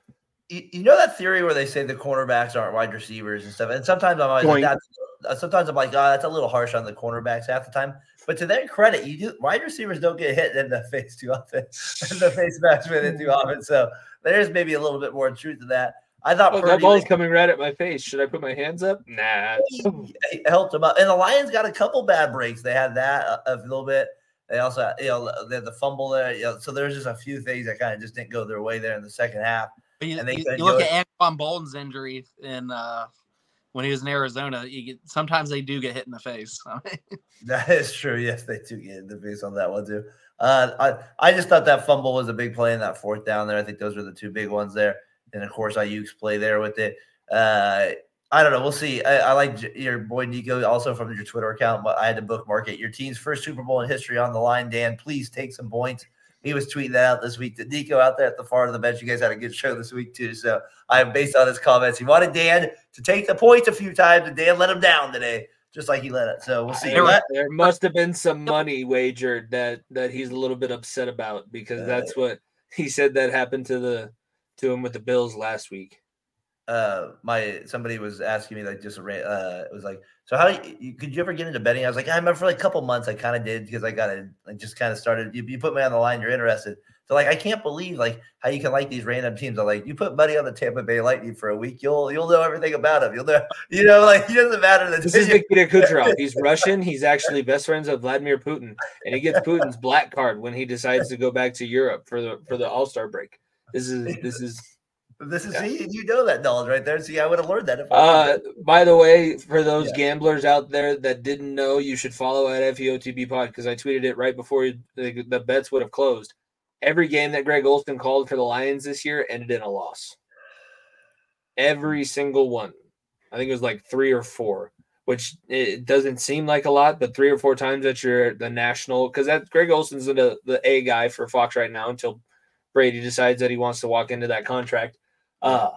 you, you know that theory where they say the cornerbacks aren't wide receivers and stuff, and sometimes I'm always like, that's, uh, sometimes I'm like, oh, that's a little harsh on the cornerbacks half the time. But to their credit, you do wide receivers don't get hit in the face too often, in the face batsman in too often. So there's maybe a little bit more truth to that. I thought oh, that ball's like, coming right at my face. Should I put my hands up? Nah. he helped him out, and the Lions got a couple bad breaks. They had that a, a little bit. They also, you know, they had the fumble there. You know, so there's just a few things that kind of just didn't go their way there in the second half. You, And they you- you look do at Anquan Boldin's injury in uh, when he was in Arizona. You get, sometimes they do get hit in the face. That is true. Yes, they do get in the face on that one too. Uh, I I just thought that fumble was a big play in that fourth down there. I think those were the two big ones there, and of course Aiyuk's play there with it. Uh, I don't know. We'll see. I, I like J- your boy Nico also from your Twitter account, but I had to bookmark it. Your team's first Super Bowl in history on the line, Dan. Please take some points. He was tweeting that out this week. To Nico out there at the far end of the bench, you guys had a good show this week too. So I am based on his comments. He wanted Dan to take the points a few times, and Dan let him down today, just like he let it. So we'll see. There, there must have been some money wagered that that he's a little bit upset about because Uh, that's what he said that happened to the to him with the Bills last week. Uh, my somebody was asking me like just a uh, it was like, so how you, could you ever get into betting? I was like, I remember for like a couple months I kind of did because I got it, I just kind of started. You, you put me on the line, you're interested. So like, I can't believe like how you can like these random teams. I'm like, you put money on the Tampa Bay Lightning for a week, you'll you'll know everything about him You'll know, you know, like it doesn't matter. That This is Nikita Kucherov. He's Russian. He's actually best friends of Vladimir Putin, and he gets Putin's black card when he decides to go back to Europe for the for the All Star break. This is this is This is Yeah. see, you know that knowledge right there. See, I would have learned that if I Uh, by the way, for those Yeah. gamblers out there that didn't know, you should follow at FEOTB Pod because I tweeted it right before the, the bets would have closed. Every game that Greg Olsen called for the Lions this year ended in a loss. Every single one. I think it was like three or four, which it doesn't seem like a lot, but three or four times that you're the national because that Greg Olsen's the the A guy for Fox right now until Brady decides that he wants to walk into that contract. Uh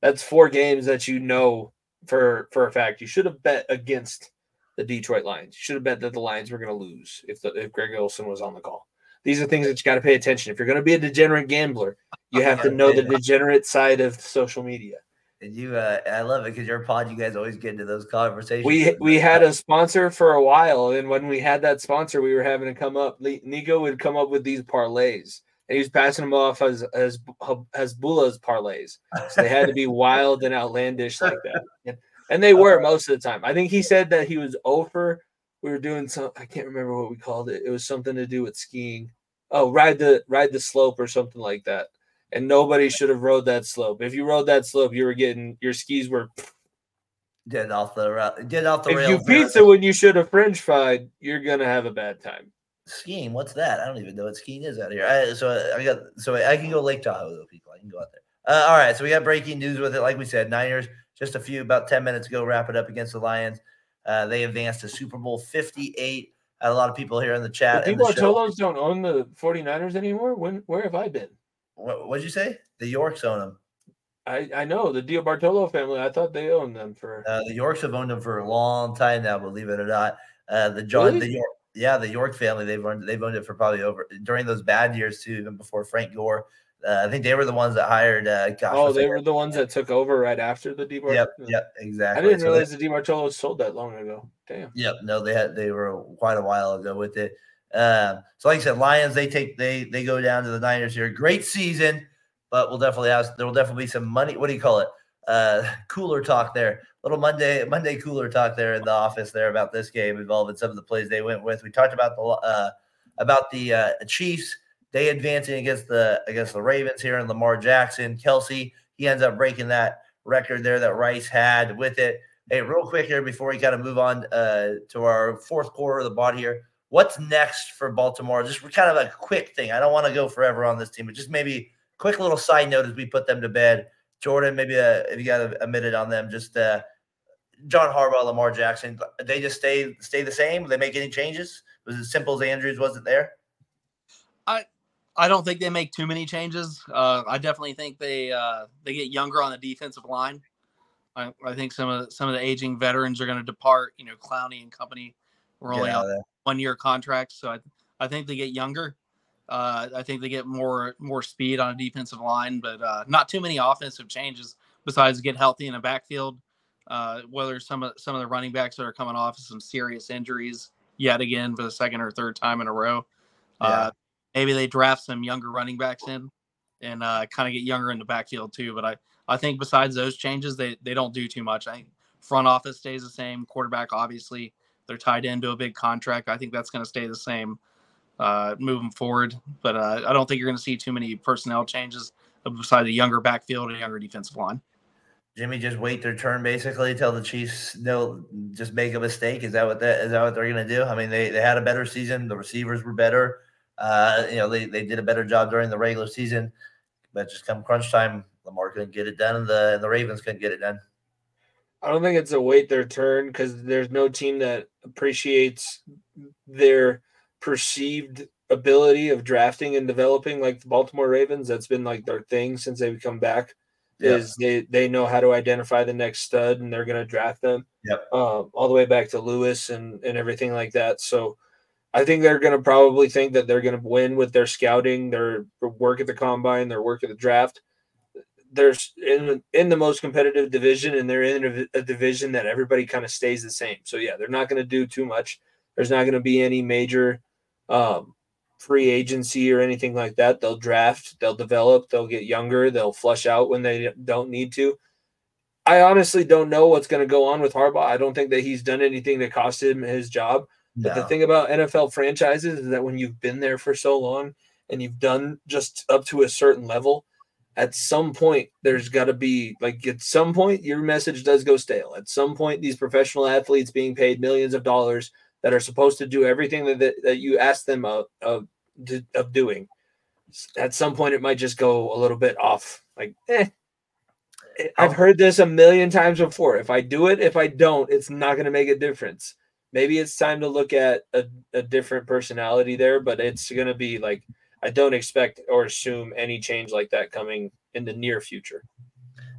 that's four games that you know for for a fact you should have bet against the Detroit Lions. You should have bet that the Lions were going to lose if the, if Greg Olsen was on the call. These are things that you got to pay attention. If you're going to be a degenerate gambler, you have to know the degenerate side of social media. And you, uh, I love it because your pod, you guys always get into those conversations. We we had a sponsor for a while, and when we had that sponsor, we were having to come up. Nico would come up with these parlays, and he was passing them off as as as Bula's parlays. So they had to be wild and outlandish like that, and, they were uh-huh. most of the time. I think he said that he was over. We were doing some. I can't remember what we called it. It was something to do with skiing. Oh, ride the ride the slope or something like that. And nobody should have rode that slope. If you rode that slope, you were getting your skis were dead off the get off the rail. if rails. you pizza when you should have French fried, you're gonna have a bad time. Skiing, what's that? I don't even know what skiing is out here. I, so I got so I can go Lake Tahoe though, people. I can go out there. Uh, all right, so we got breaking news with it. Like we said, Niners just a few about ten minutes ago wrap it up against the Lions. Uh, they advanced to Super Bowl Fifty Eight. A lot of people here in the The chat. and people the at don't own the 49ers anymore. When where have I been? What would you say? The Yorks own them. I, I know the DeBartolo family. I thought they owned them for Uh, the Yorks have owned them for a long time now, believe it or not. Uh, the John, Really? the York, yeah, the York family they've owned they've owned it for probably over during those bad years too, even before Frank Gore. Uh, I think they were the ones that hired. Uh, gosh, oh they were the ones that took over right after the Di Yep, yep, I didn't So they- realize the DeBartolo sold that long ago. Damn. Yep, no, they had they were quite a while ago with it. Um, so like I said, Lions they take they they go down to the Niners here. Great season, but we'll definitely have there will definitely be some money. What do you call it? Uh, cooler talk there. Little Monday Monday cooler talk there in the office there about this game involving some of the plays they went with. We talked about the uh, about the uh, Chiefs. They advancing against the against the Ravens here and Lamar Jackson. Kelce he ends up breaking that record there that Rice had with it. Hey, real quick here before we kind of move on uh, to our fourth quarter of the bot here. What's next for Baltimore? Just kind of a quick thing. I don't want to go forever on this team, but just maybe quick little side note as we put them to bed. Jordan, maybe uh if you got a, a minute on them, just uh, John Harbaugh, Lamar Jackson, they just stay stay the same. They make any changes? Was it as simple as Andrews wasn't there? I I don't think they make too many changes. Uh, I definitely think they uh, they get younger on the defensive line. I, I think some of the, some of the aging veterans are going to depart. You know, Clowney and company were only out on one year contracts, so I I think they get younger. Uh, I think they get more more speed on a defensive line, but uh, not too many offensive changes besides get healthy in a backfield. Uh, whether some of some of the running backs that are coming off of some serious injuries yet again for the second or third time in a row. Uh, maybe they draft some younger running backs in and uh, kind of get younger in the backfield too. But I, I think besides those changes, they, they don't do too much. I think front office stays the same. Quarterback, obviously, they're tied into a big contract. I think that's going to stay the same uh, moving forward. But uh, I don't think you're going to see too many personnel changes besides a younger backfield and younger defensive line. Jimmy just wait their turn basically till the Chiefs no just make a mistake. Is that what that is that what they're gonna do? I mean, they they had a better season. The receivers were better. Uh, you know, they, they did a better job during the regular season, but just come crunch time, Lamar couldn't get it done, and the and the Ravens couldn't get it done. I don't think it's a wait their turn because there's no team that appreciates their perceived ability of drafting and developing like the Baltimore Ravens. That's been like their thing since they've come back. Yeah. Is they they know how to identify the next stud and they're going to draft them. Yep. Um, all the way back to Lewis and and everything like that. So I think they're going to probably think that they're going to win with their scouting, their work at the combine, their work at the draft. there's in in the most competitive division, and they're in a, a division that everybody kind of stays the same. So yeah, they're not going to do too much. There's not going to be any major um, free agency or anything like that. They'll draft, they'll develop, they'll get younger, they'll flush out when they don't need to. I honestly don't know what's going to go on with Harbaugh. I don't think that he's done anything that cost him his job. But the thing about NFL franchises is that when you've been there for so long and you've done just up to a certain level, at some point there's got to be like at some point your message does go stale. At some point, these professional athletes being paid millions of dollars that are supposed to do everything that, that, that you ask them of, of, of doing, at some point it might just go a little bit off. Like, eh, I've heard this a million times before. If I do it, if I don't, it's not going to make a difference maybe it's time to look at a, a different personality there, but it's going to be like, I don't expect or assume any change like that coming in the near future.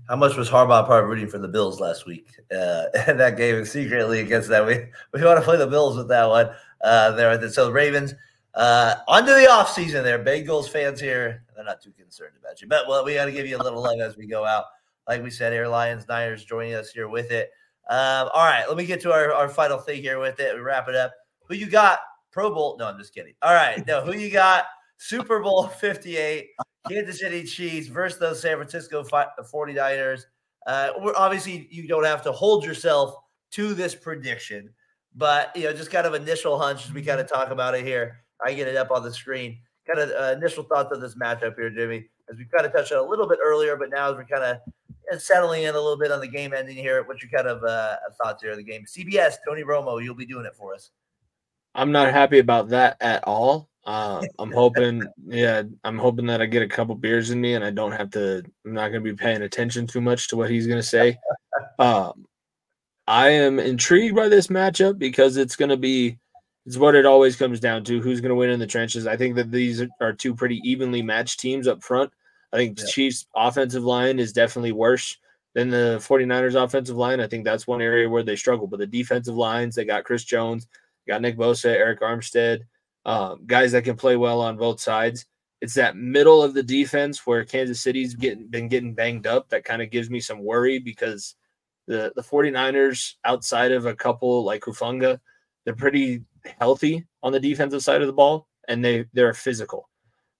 How much was Harbaugh part rooting for the Bills last week? Uh, and that game secretly against that. We we want to play the Bills with that one. Uh, there, so the Ravens uh, onto the offseason there. Bengals fans here, they're not too concerned about you, but well, we got to give you a little love as we go out. Like we said, Airlines, Niners joining us here with it. Um, all right, let me get to our, our final thing here with it. We wrap it up. Who you got? Pro Bowl? No, I'm just kidding. All right, no, who you got? Super Bowl 58, Kansas City Chiefs versus those San Francisco 49ers. Uh, obviously, you don't have to hold yourself to this prediction, but you know, just kind of initial hunch as we kind of talk about it here. I get it up on the screen. Kind of uh, initial thoughts of this matchup here, Jimmy, as we kind of touched on a little bit earlier, but now as we're kind of settling in a little bit on the game ending here. What's your kind of uh, thoughts here of the game? CBS, Tony Romo, you'll be doing it for us. I'm not happy about that at all. Uh, I'm hoping, yeah, I'm hoping that I get a couple beers in me and I don't have to. I'm not going to be paying attention too much to what he's going to say. Um, I am intrigued by this matchup because it's going to be. It's what it always comes down to. Who's going to win in the trenches? I think that these are two pretty evenly matched teams up front. I think the Chiefs' offensive line is definitely worse than the 49ers' offensive line. I think that's one area where they struggle. But the defensive lines, they got Chris Jones, got Nick Bosa, Arik Armstead, um, guys that can play well on both sides. It's that middle of the defense where Kansas City's getting been getting banged up that kind of gives me some worry because the the 49ers outside of a couple like Hufanga, they're pretty healthy on the defensive side of the ball and they they're physical.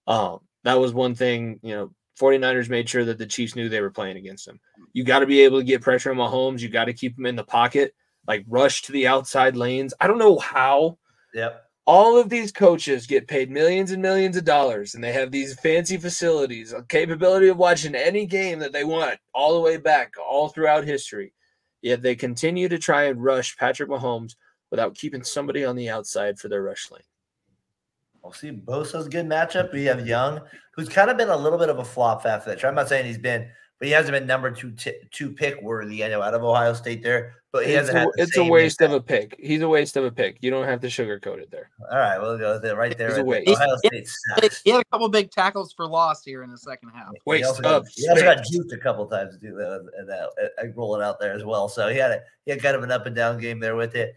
Um, that was one thing, you know, 49ers made sure that the Chiefs knew they were playing against them. You got to be able to get pressure on Mahomes. You got to keep him in the pocket, like rush to the outside lanes. I don't know how. Yep. All of these coaches get paid millions and millions of dollars, and they have these fancy facilities, a capability of watching any game that they want all the way back, all throughout history. Yet they continue to try and rush Patrick Mahomes without keeping somebody on the outside for their rush lane. We'll see. Bosa's good matchup. We have Young, who's kind of been a little bit of a flop after that. I'm not saying he's been, but he hasn't been number two t- two pick worthy. I know out of Ohio State there, but he it's hasn't. A, it's a waste of a pick. He's a waste of a pick. You don't have to sugarcoat it there. All right, we'll go there right there. He's right a waste. Ohio State sucks. He had a couple big tackles for loss here in the second half. Waste he also got, he also got juked a couple times to do that and that and roll it out there as well. So he had a he had kind of an up and down game there with it.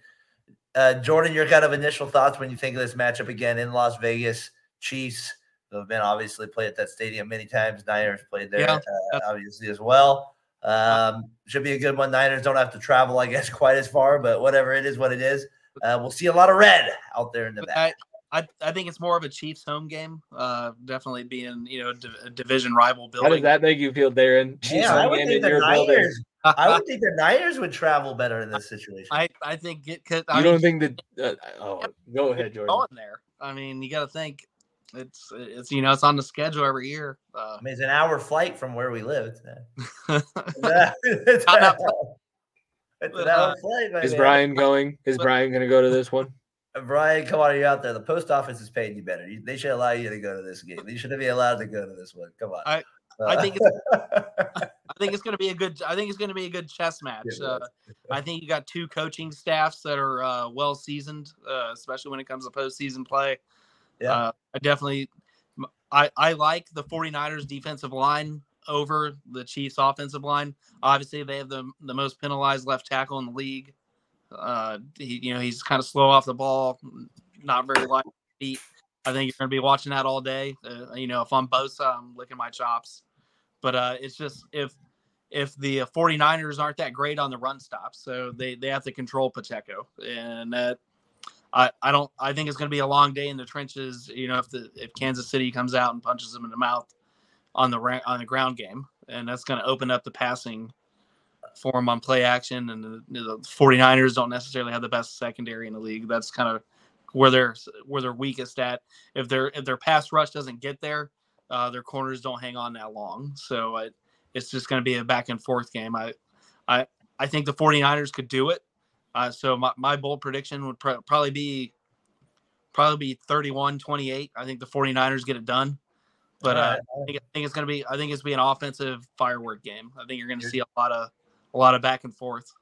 Uh, Jordan, your kind of initial thoughts when you think of this matchup again in Las Vegas? Chiefs who have been obviously played at that stadium many times. Niners played there yeah. uh, obviously as well. Um, should be a good one. Niners don't have to travel, I guess, quite as far, but whatever it is, what it is. Uh, we'll see a lot of red out there in the back. I, I think it's more of a Chiefs home game. Uh, definitely being you know a division rival building. How does that make you feel, Daren? Chiefs yeah, home game in your Niners, building. I would think the Niners would travel better in this situation. I, I think it could. You I don't mean, think that? Uh, oh, go ahead, Jordan. Going there. I mean, you got to think it's it's you know it's on the schedule every year. Uh, I mean, it's an hour flight from where we live. it's, it's an hour flight. Is man. Brian going? Is Brian going to go to this one? Uh, Brian, come on, you're out there. The post office is paying you better. They should allow you to go to this game. You shouldn't be allowed to go to this one. Come on. I, uh, I think it's, I think it's going to be a good. I think it's going to be a good chess match. Uh, I think you got two coaching staffs that are uh, well seasoned, uh, especially when it comes to postseason play. Yeah. Uh, I definitely I, I like the 49ers defensive line over the Chiefs offensive line. Obviously, they have the the most penalized left tackle in the league. Uh, he, you know, he's kind of slow off the ball, not very light feet. I think you're going to be watching that all day. Uh, you know, if I'm Bosa, I'm licking my chops. But uh, it's just if if the 49ers aren't that great on the run stop, so they they have to control Pacheco, and that I I don't I think it's going to be a long day in the trenches. You know, if the if Kansas City comes out and punches them in the mouth on the ra- on the ground game, and that's going to open up the passing for them on play action. And the, the 49ers don't necessarily have the best secondary in the league. That's kind of where they're where they're weakest at. If their if their pass rush doesn't get there, uh, their corners don't hang on that long. So I, it's just going to be a back and forth game. I, I, I think the 49ers could do it. Uh, so my, my bold prediction would pr- probably be probably be 31 28. I think the 49ers get it done. But uh, I, think, I think it's going to be I think it's going to be an offensive firework game. I think you're going to see a lot of a lot of back and forth.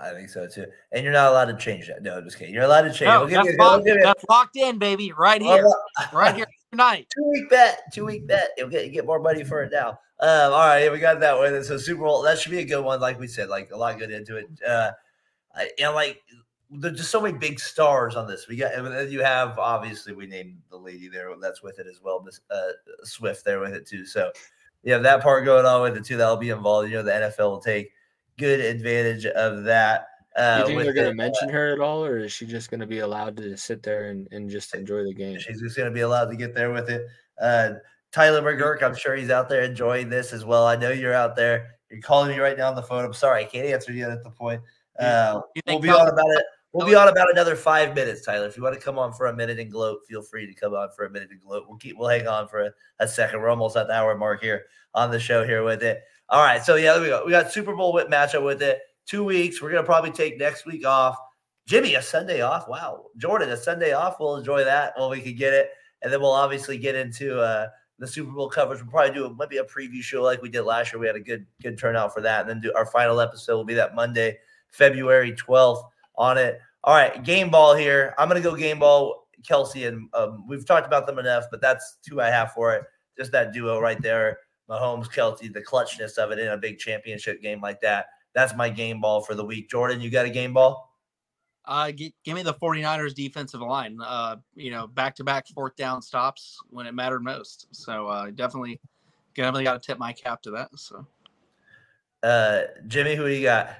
I think so too. And you're not allowed to change that. No, I'm just kidding. You're allowed to change. No, we'll that's, locked, we'll that's locked in, baby. Right here. right here tonight. Two week bet. Two week bet. You'll get you get more money for it now. Um, all right, we got that one. So Super Bowl, that should be a good one, like we said, like a lot good into it. Uh Know, like there's just so many big stars on this. We got, and then you have obviously we named the lady there that's with it as well, Miss uh, Swift there with it too. So you have that part going on with it too. That'll be involved. You know, the NFL will take good advantage of that. Uh, you think they're going to mention her at all, or is she just going to be allowed to sit there and, and just enjoy the game? She's just going to be allowed to get there with it. Uh, Tyler McGurk, I'm sure he's out there enjoying this as well. I know you're out there. You're calling me right now on the phone. I'm sorry, I can't answer you at the point. Uh, we'll be on about it. We'll be on about another five minutes, Tyler. If you want to come on for a minute and gloat, feel free to come on for a minute and gloat. We'll keep. We'll hang on for a, a second. We're almost at the hour mark here on the show here with it. All right, so yeah, there we go. We got Super Bowl whip matchup with it. Two weeks. We're gonna probably take next week off. Jimmy, a Sunday off. Wow, Jordan, a Sunday off. We'll enjoy that while we can get it, and then we'll obviously get into uh, the Super Bowl coverage. We'll probably do maybe a preview show like we did last year. We had a good good turnout for that, and then do our final episode will be that Monday, February twelfth on it. All right, game ball here. I'm gonna go game ball. Kelce, and um, we've talked about them enough, but that's two I have for it. Just that duo right there. Mahomes, Kelce, the clutchness of it in a big championship game like that. That's my game ball for the week. Jordan, you got a game ball? Uh, give, give me the 49ers defensive line. Uh, you know, back to back fourth down stops when it mattered most. So uh, definitely, definitely got to tip my cap to that. So, uh, Jimmy, who do you got?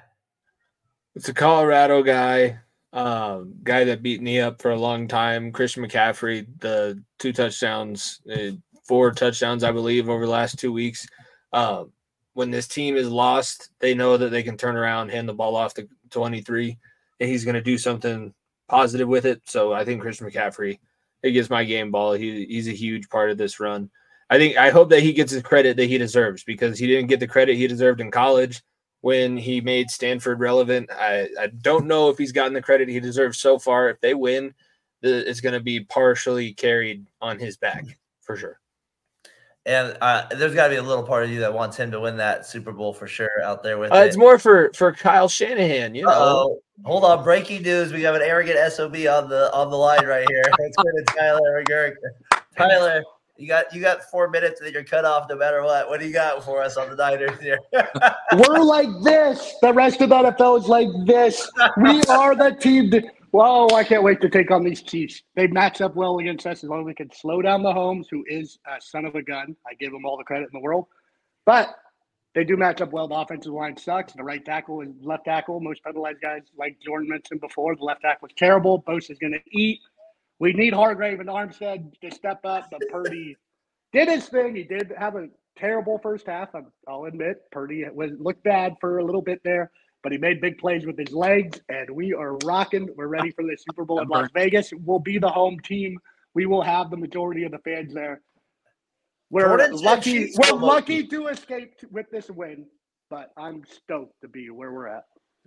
It's a Colorado guy, um, guy that beat me up for a long time. Christian McCaffrey, the two touchdowns, uh, four touchdowns, I believe, over the last two weeks. Um, when this team is lost, they know that they can turn around, hand the ball off to 23, and he's going to do something positive with it. So I think Christian McCaffrey, he gets my game ball. He, he's a huge part of this run. I think I hope that he gets the credit that he deserves because he didn't get the credit he deserved in college when he made Stanford relevant. I, I don't know if he's gotten the credit he deserves so far. If they win, it's going to be partially carried on his back for sure. And uh, there's got to be a little part of you that wants him to win that Super Bowl for sure out there with uh, it. It's more for for Kyle Shanahan, you know. Uh-oh. Hold on, breaking news: we have an arrogant sob on the on the line right here. To Tyler. Tyler, you got you got four minutes, and then you're cut off no matter what. What do you got for us on the Niners here? We're like this. The rest of the NFL is like this. We are the team. To- Whoa, I can't wait to take on these Chiefs. They match up well against us as long as we can slow down Mahomes, who is a son of a gun. I give him all the credit in the world. But they do match up well. The offensive line sucks. The right tackle is left tackle. Most penalized guys, like Jordan mentioned before, the left tackle was terrible. Bosa is going to eat. We need Hargrave and Armstead to step up, but Purdy did his thing. He did have a terrible first half. I'll admit, Purdy was looked bad for a little bit there but he made big plays with his legs, and we are rocking. We're ready for the Super Bowl in Las Vegas. We'll be the home team. We will have the majority of the fans there. We're lucky. We're lucky to escape with this win, but I'm stoked to be where we're at.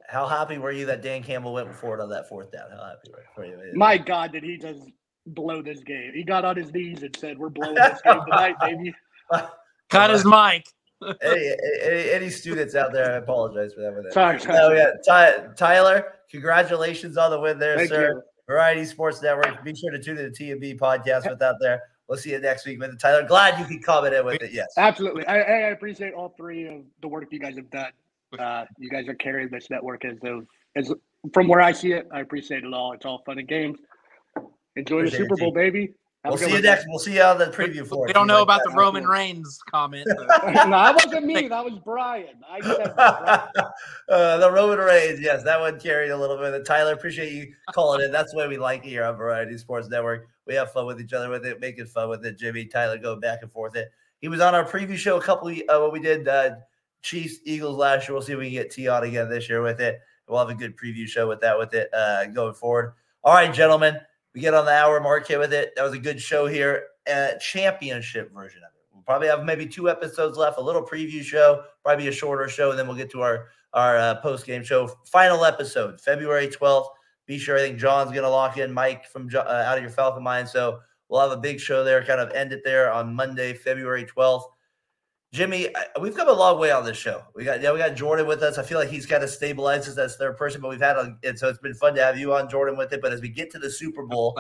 How happy were you that Dan Campbell went forward on that fourth down? How happy were you? My God, did he just blow this game? He got on his knees and said, "We're blowing this game tonight, baby." Cut his mic any, any, any, students out there, I apologize for that. Sorry. Oh yeah, Ty, Tyler, congratulations on the win there, Thank sir. You. Variety Sports Network. Be sure to tune in to T and podcast with out there. We'll see you next week with it. Tyler. Glad you could comment in with it. Yes, absolutely. I, I appreciate all three of the work you guys have done. Uh, you guys are carrying this network as of as from where I see it. I appreciate it all. It's all fun and games. Enjoy the Super Bowl, baby. We'll see you next. We'll see you on the preview for We don't know about the Roman Reigns comment. no, that wasn't me. That was Brian. I said Brian. uh, the Roman Reigns. Yes, that one carried a little bit. Tyler, appreciate you calling it. That's the way we like it here on Variety Sports Network. We have fun with each other with it, making fun with it. Jimmy, Tyler, go back and forth it. He was on our preview show a couple of uh, what we did uh, Chiefs Eagles last year. We'll see if we can get T on again this year with it. We'll have a good preview show with that with it uh, going forward. All right, gentlemen, we get on the hour mark here with it. That was a good show here uh, championship version of it. We'll probably have maybe two episodes left, a little preview show, probably a shorter show, and then we'll get to our our uh, post game show. Final episode, February twelfth. Be sure. I think John's going to lock in Mike from uh, out of your Falcon mind. So we'll have a big show there. Kind of end it there on Monday, February twelfth. Jimmy, we've come a long way on this show. We got yeah, we got Jordan with us. I feel like he's kind of stabilized as that third person, but we've had a and so it's been fun to have you on Jordan with it. But as we get to the Super Bowl,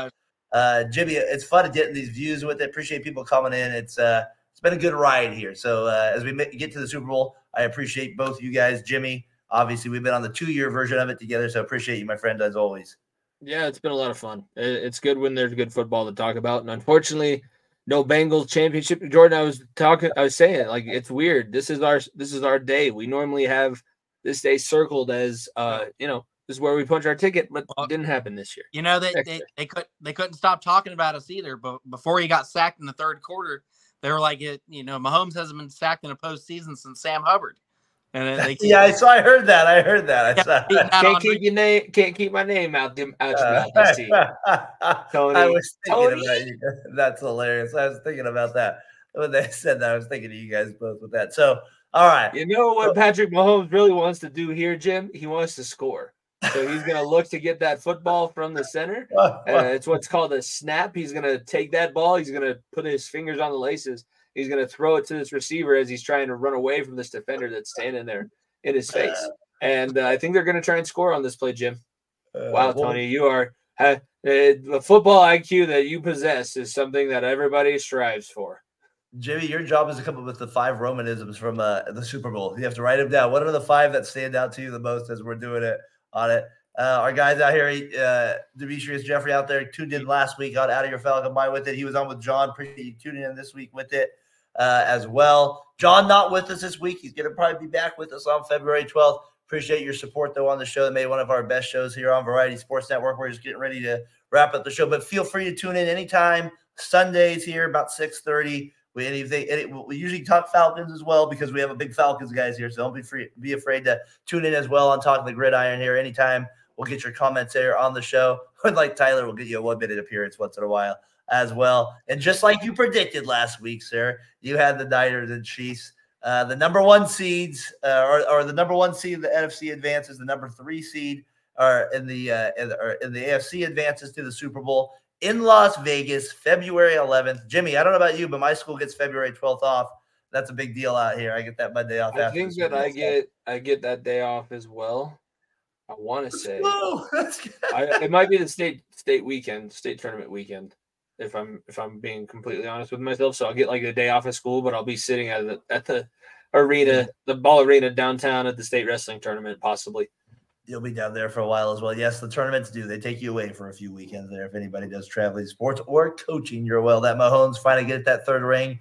uh, Jimmy, it's fun to get these views with it. Appreciate people coming in. It's uh, it's been a good ride here. So uh, as we get to the Super Bowl, I appreciate both you guys, Jimmy. Obviously, we've been on the two year version of it together, so appreciate you, my friend, as always. Yeah, it's been a lot of fun. It's good when there's good football to talk about, and unfortunately, no Bengals championship. Jordan, I was talking, I was saying, like it's weird. This is our this is our day. We normally have this day circled as uh, you know, this is where we punch our ticket, but well, didn't happen this year. You know, they they, they could they couldn't stop talking about us either. But before he got sacked in the third quarter, they were like, it, you know, Mahomes hasn't been sacked in a postseason since Sam Hubbard. And they yeah, I saw. I heard that. I heard that. I saw. Can't keep your name. Can't keep my name out. Them out your mouth. Tony. I was thinking Tony. about you. That's hilarious. I was thinking about that when they said that. I was thinking of you guys both with that. So, all right. You know what Patrick Mahomes really wants to do here, Jim? He wants to score. So he's going to look to get that football from the center. Uh, it's what's called a snap. He's going to take that ball. He's going to put his fingers on the laces He's going to throw it to this receiver as he's trying to run away from this defender that's standing there in his face. And uh, I think they're going to try and score on this play, Jim. Uh, wow, Tony, you are uh, the football IQ that you possess is something that everybody strives for. Jimmy, your job is to come up with the five Romanisms from uh, the Super Bowl. You have to write them down. What are the five that stand out to you the most as we're doing it on it? Uh, our guys out here, uh, Demetrius Jeffrey out there tuned in last week, got out of your Falcon mind with it. He was on with John. Appreciate you tuning in this week with it uh, as well. John not with us this week. He's going to probably be back with us on February 12th. Appreciate your support though on the show. That made one of our best shows here on Variety Sports Network. We're just getting ready to wrap up the show, but feel free to tune in anytime. Sundays here about 6:30. We anything any, we usually talk Falcons as well because we have a big Falcons guys here. So don't be free be afraid to tune in as well on talking the gridiron here anytime. We'll get your comments there on the show. like Tyler, we'll get you a one minute appearance once in a while as well. And just like you predicted last week, sir, you had the Niners and Chiefs. Uh, the number one seeds, uh, or, or the number one seed in the NFC advances, the number three seed are in the uh, in the, or in the AFC advances to the Super Bowl in Las Vegas, February 11th. Jimmy, I don't know about you, but my school gets February 12th off. That's a big deal out here. I get that Monday off. I think that I get I get that day off as well. I want to say I, it might be the state state weekend, state tournament weekend if I'm if I'm being completely honest with myself. So I'll get like a day off of school, but I'll be sitting at the at the arena, the ball arena downtown at the state wrestling tournament, possibly. You'll be down there for a while as well. Yes, the tournaments do. They take you away for a few weekends there. If anybody does traveling sports or coaching, you're well. That Mahomes finally get that third ring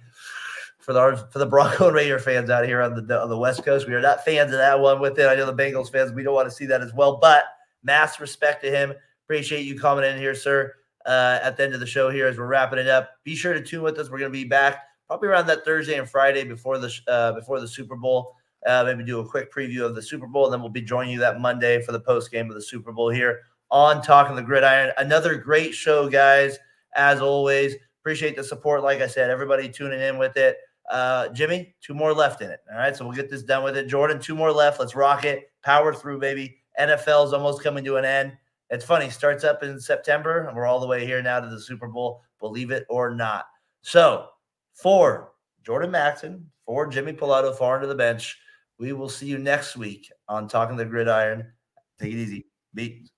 for the for the Bronco and Raider fans out here on the on the West Coast. We are not fans of that one with it. I know the Bengals fans. We don't want to see that as well. But mass respect to him. Appreciate you coming in here, sir uh, at the end of the show here as we're wrapping it up. Be sure to tune with us. We're going to be back probably around that Thursday and Friday before the uh, before the Super Bowl. Uh, maybe do a quick preview of the Super Bowl, and then we'll be joining you that Monday for the post game of the Super Bowl here on Talking the Gridiron. Another great show, guys. As always, appreciate the support. Like I said, everybody tuning in with it. Uh, Jimmy, two more left in it. All right, so we'll get this done with it. Jordan, two more left. Let's rock it. Power through, baby. NFL is almost coming to an end. It's funny, starts up in September, and we're all the way here now to the Super Bowl, believe it or not. So, for Jordan Maxon, for Jimmy Pilato, far into the bench, we will see you next week on Talking the Gridiron. Take it easy. Beat.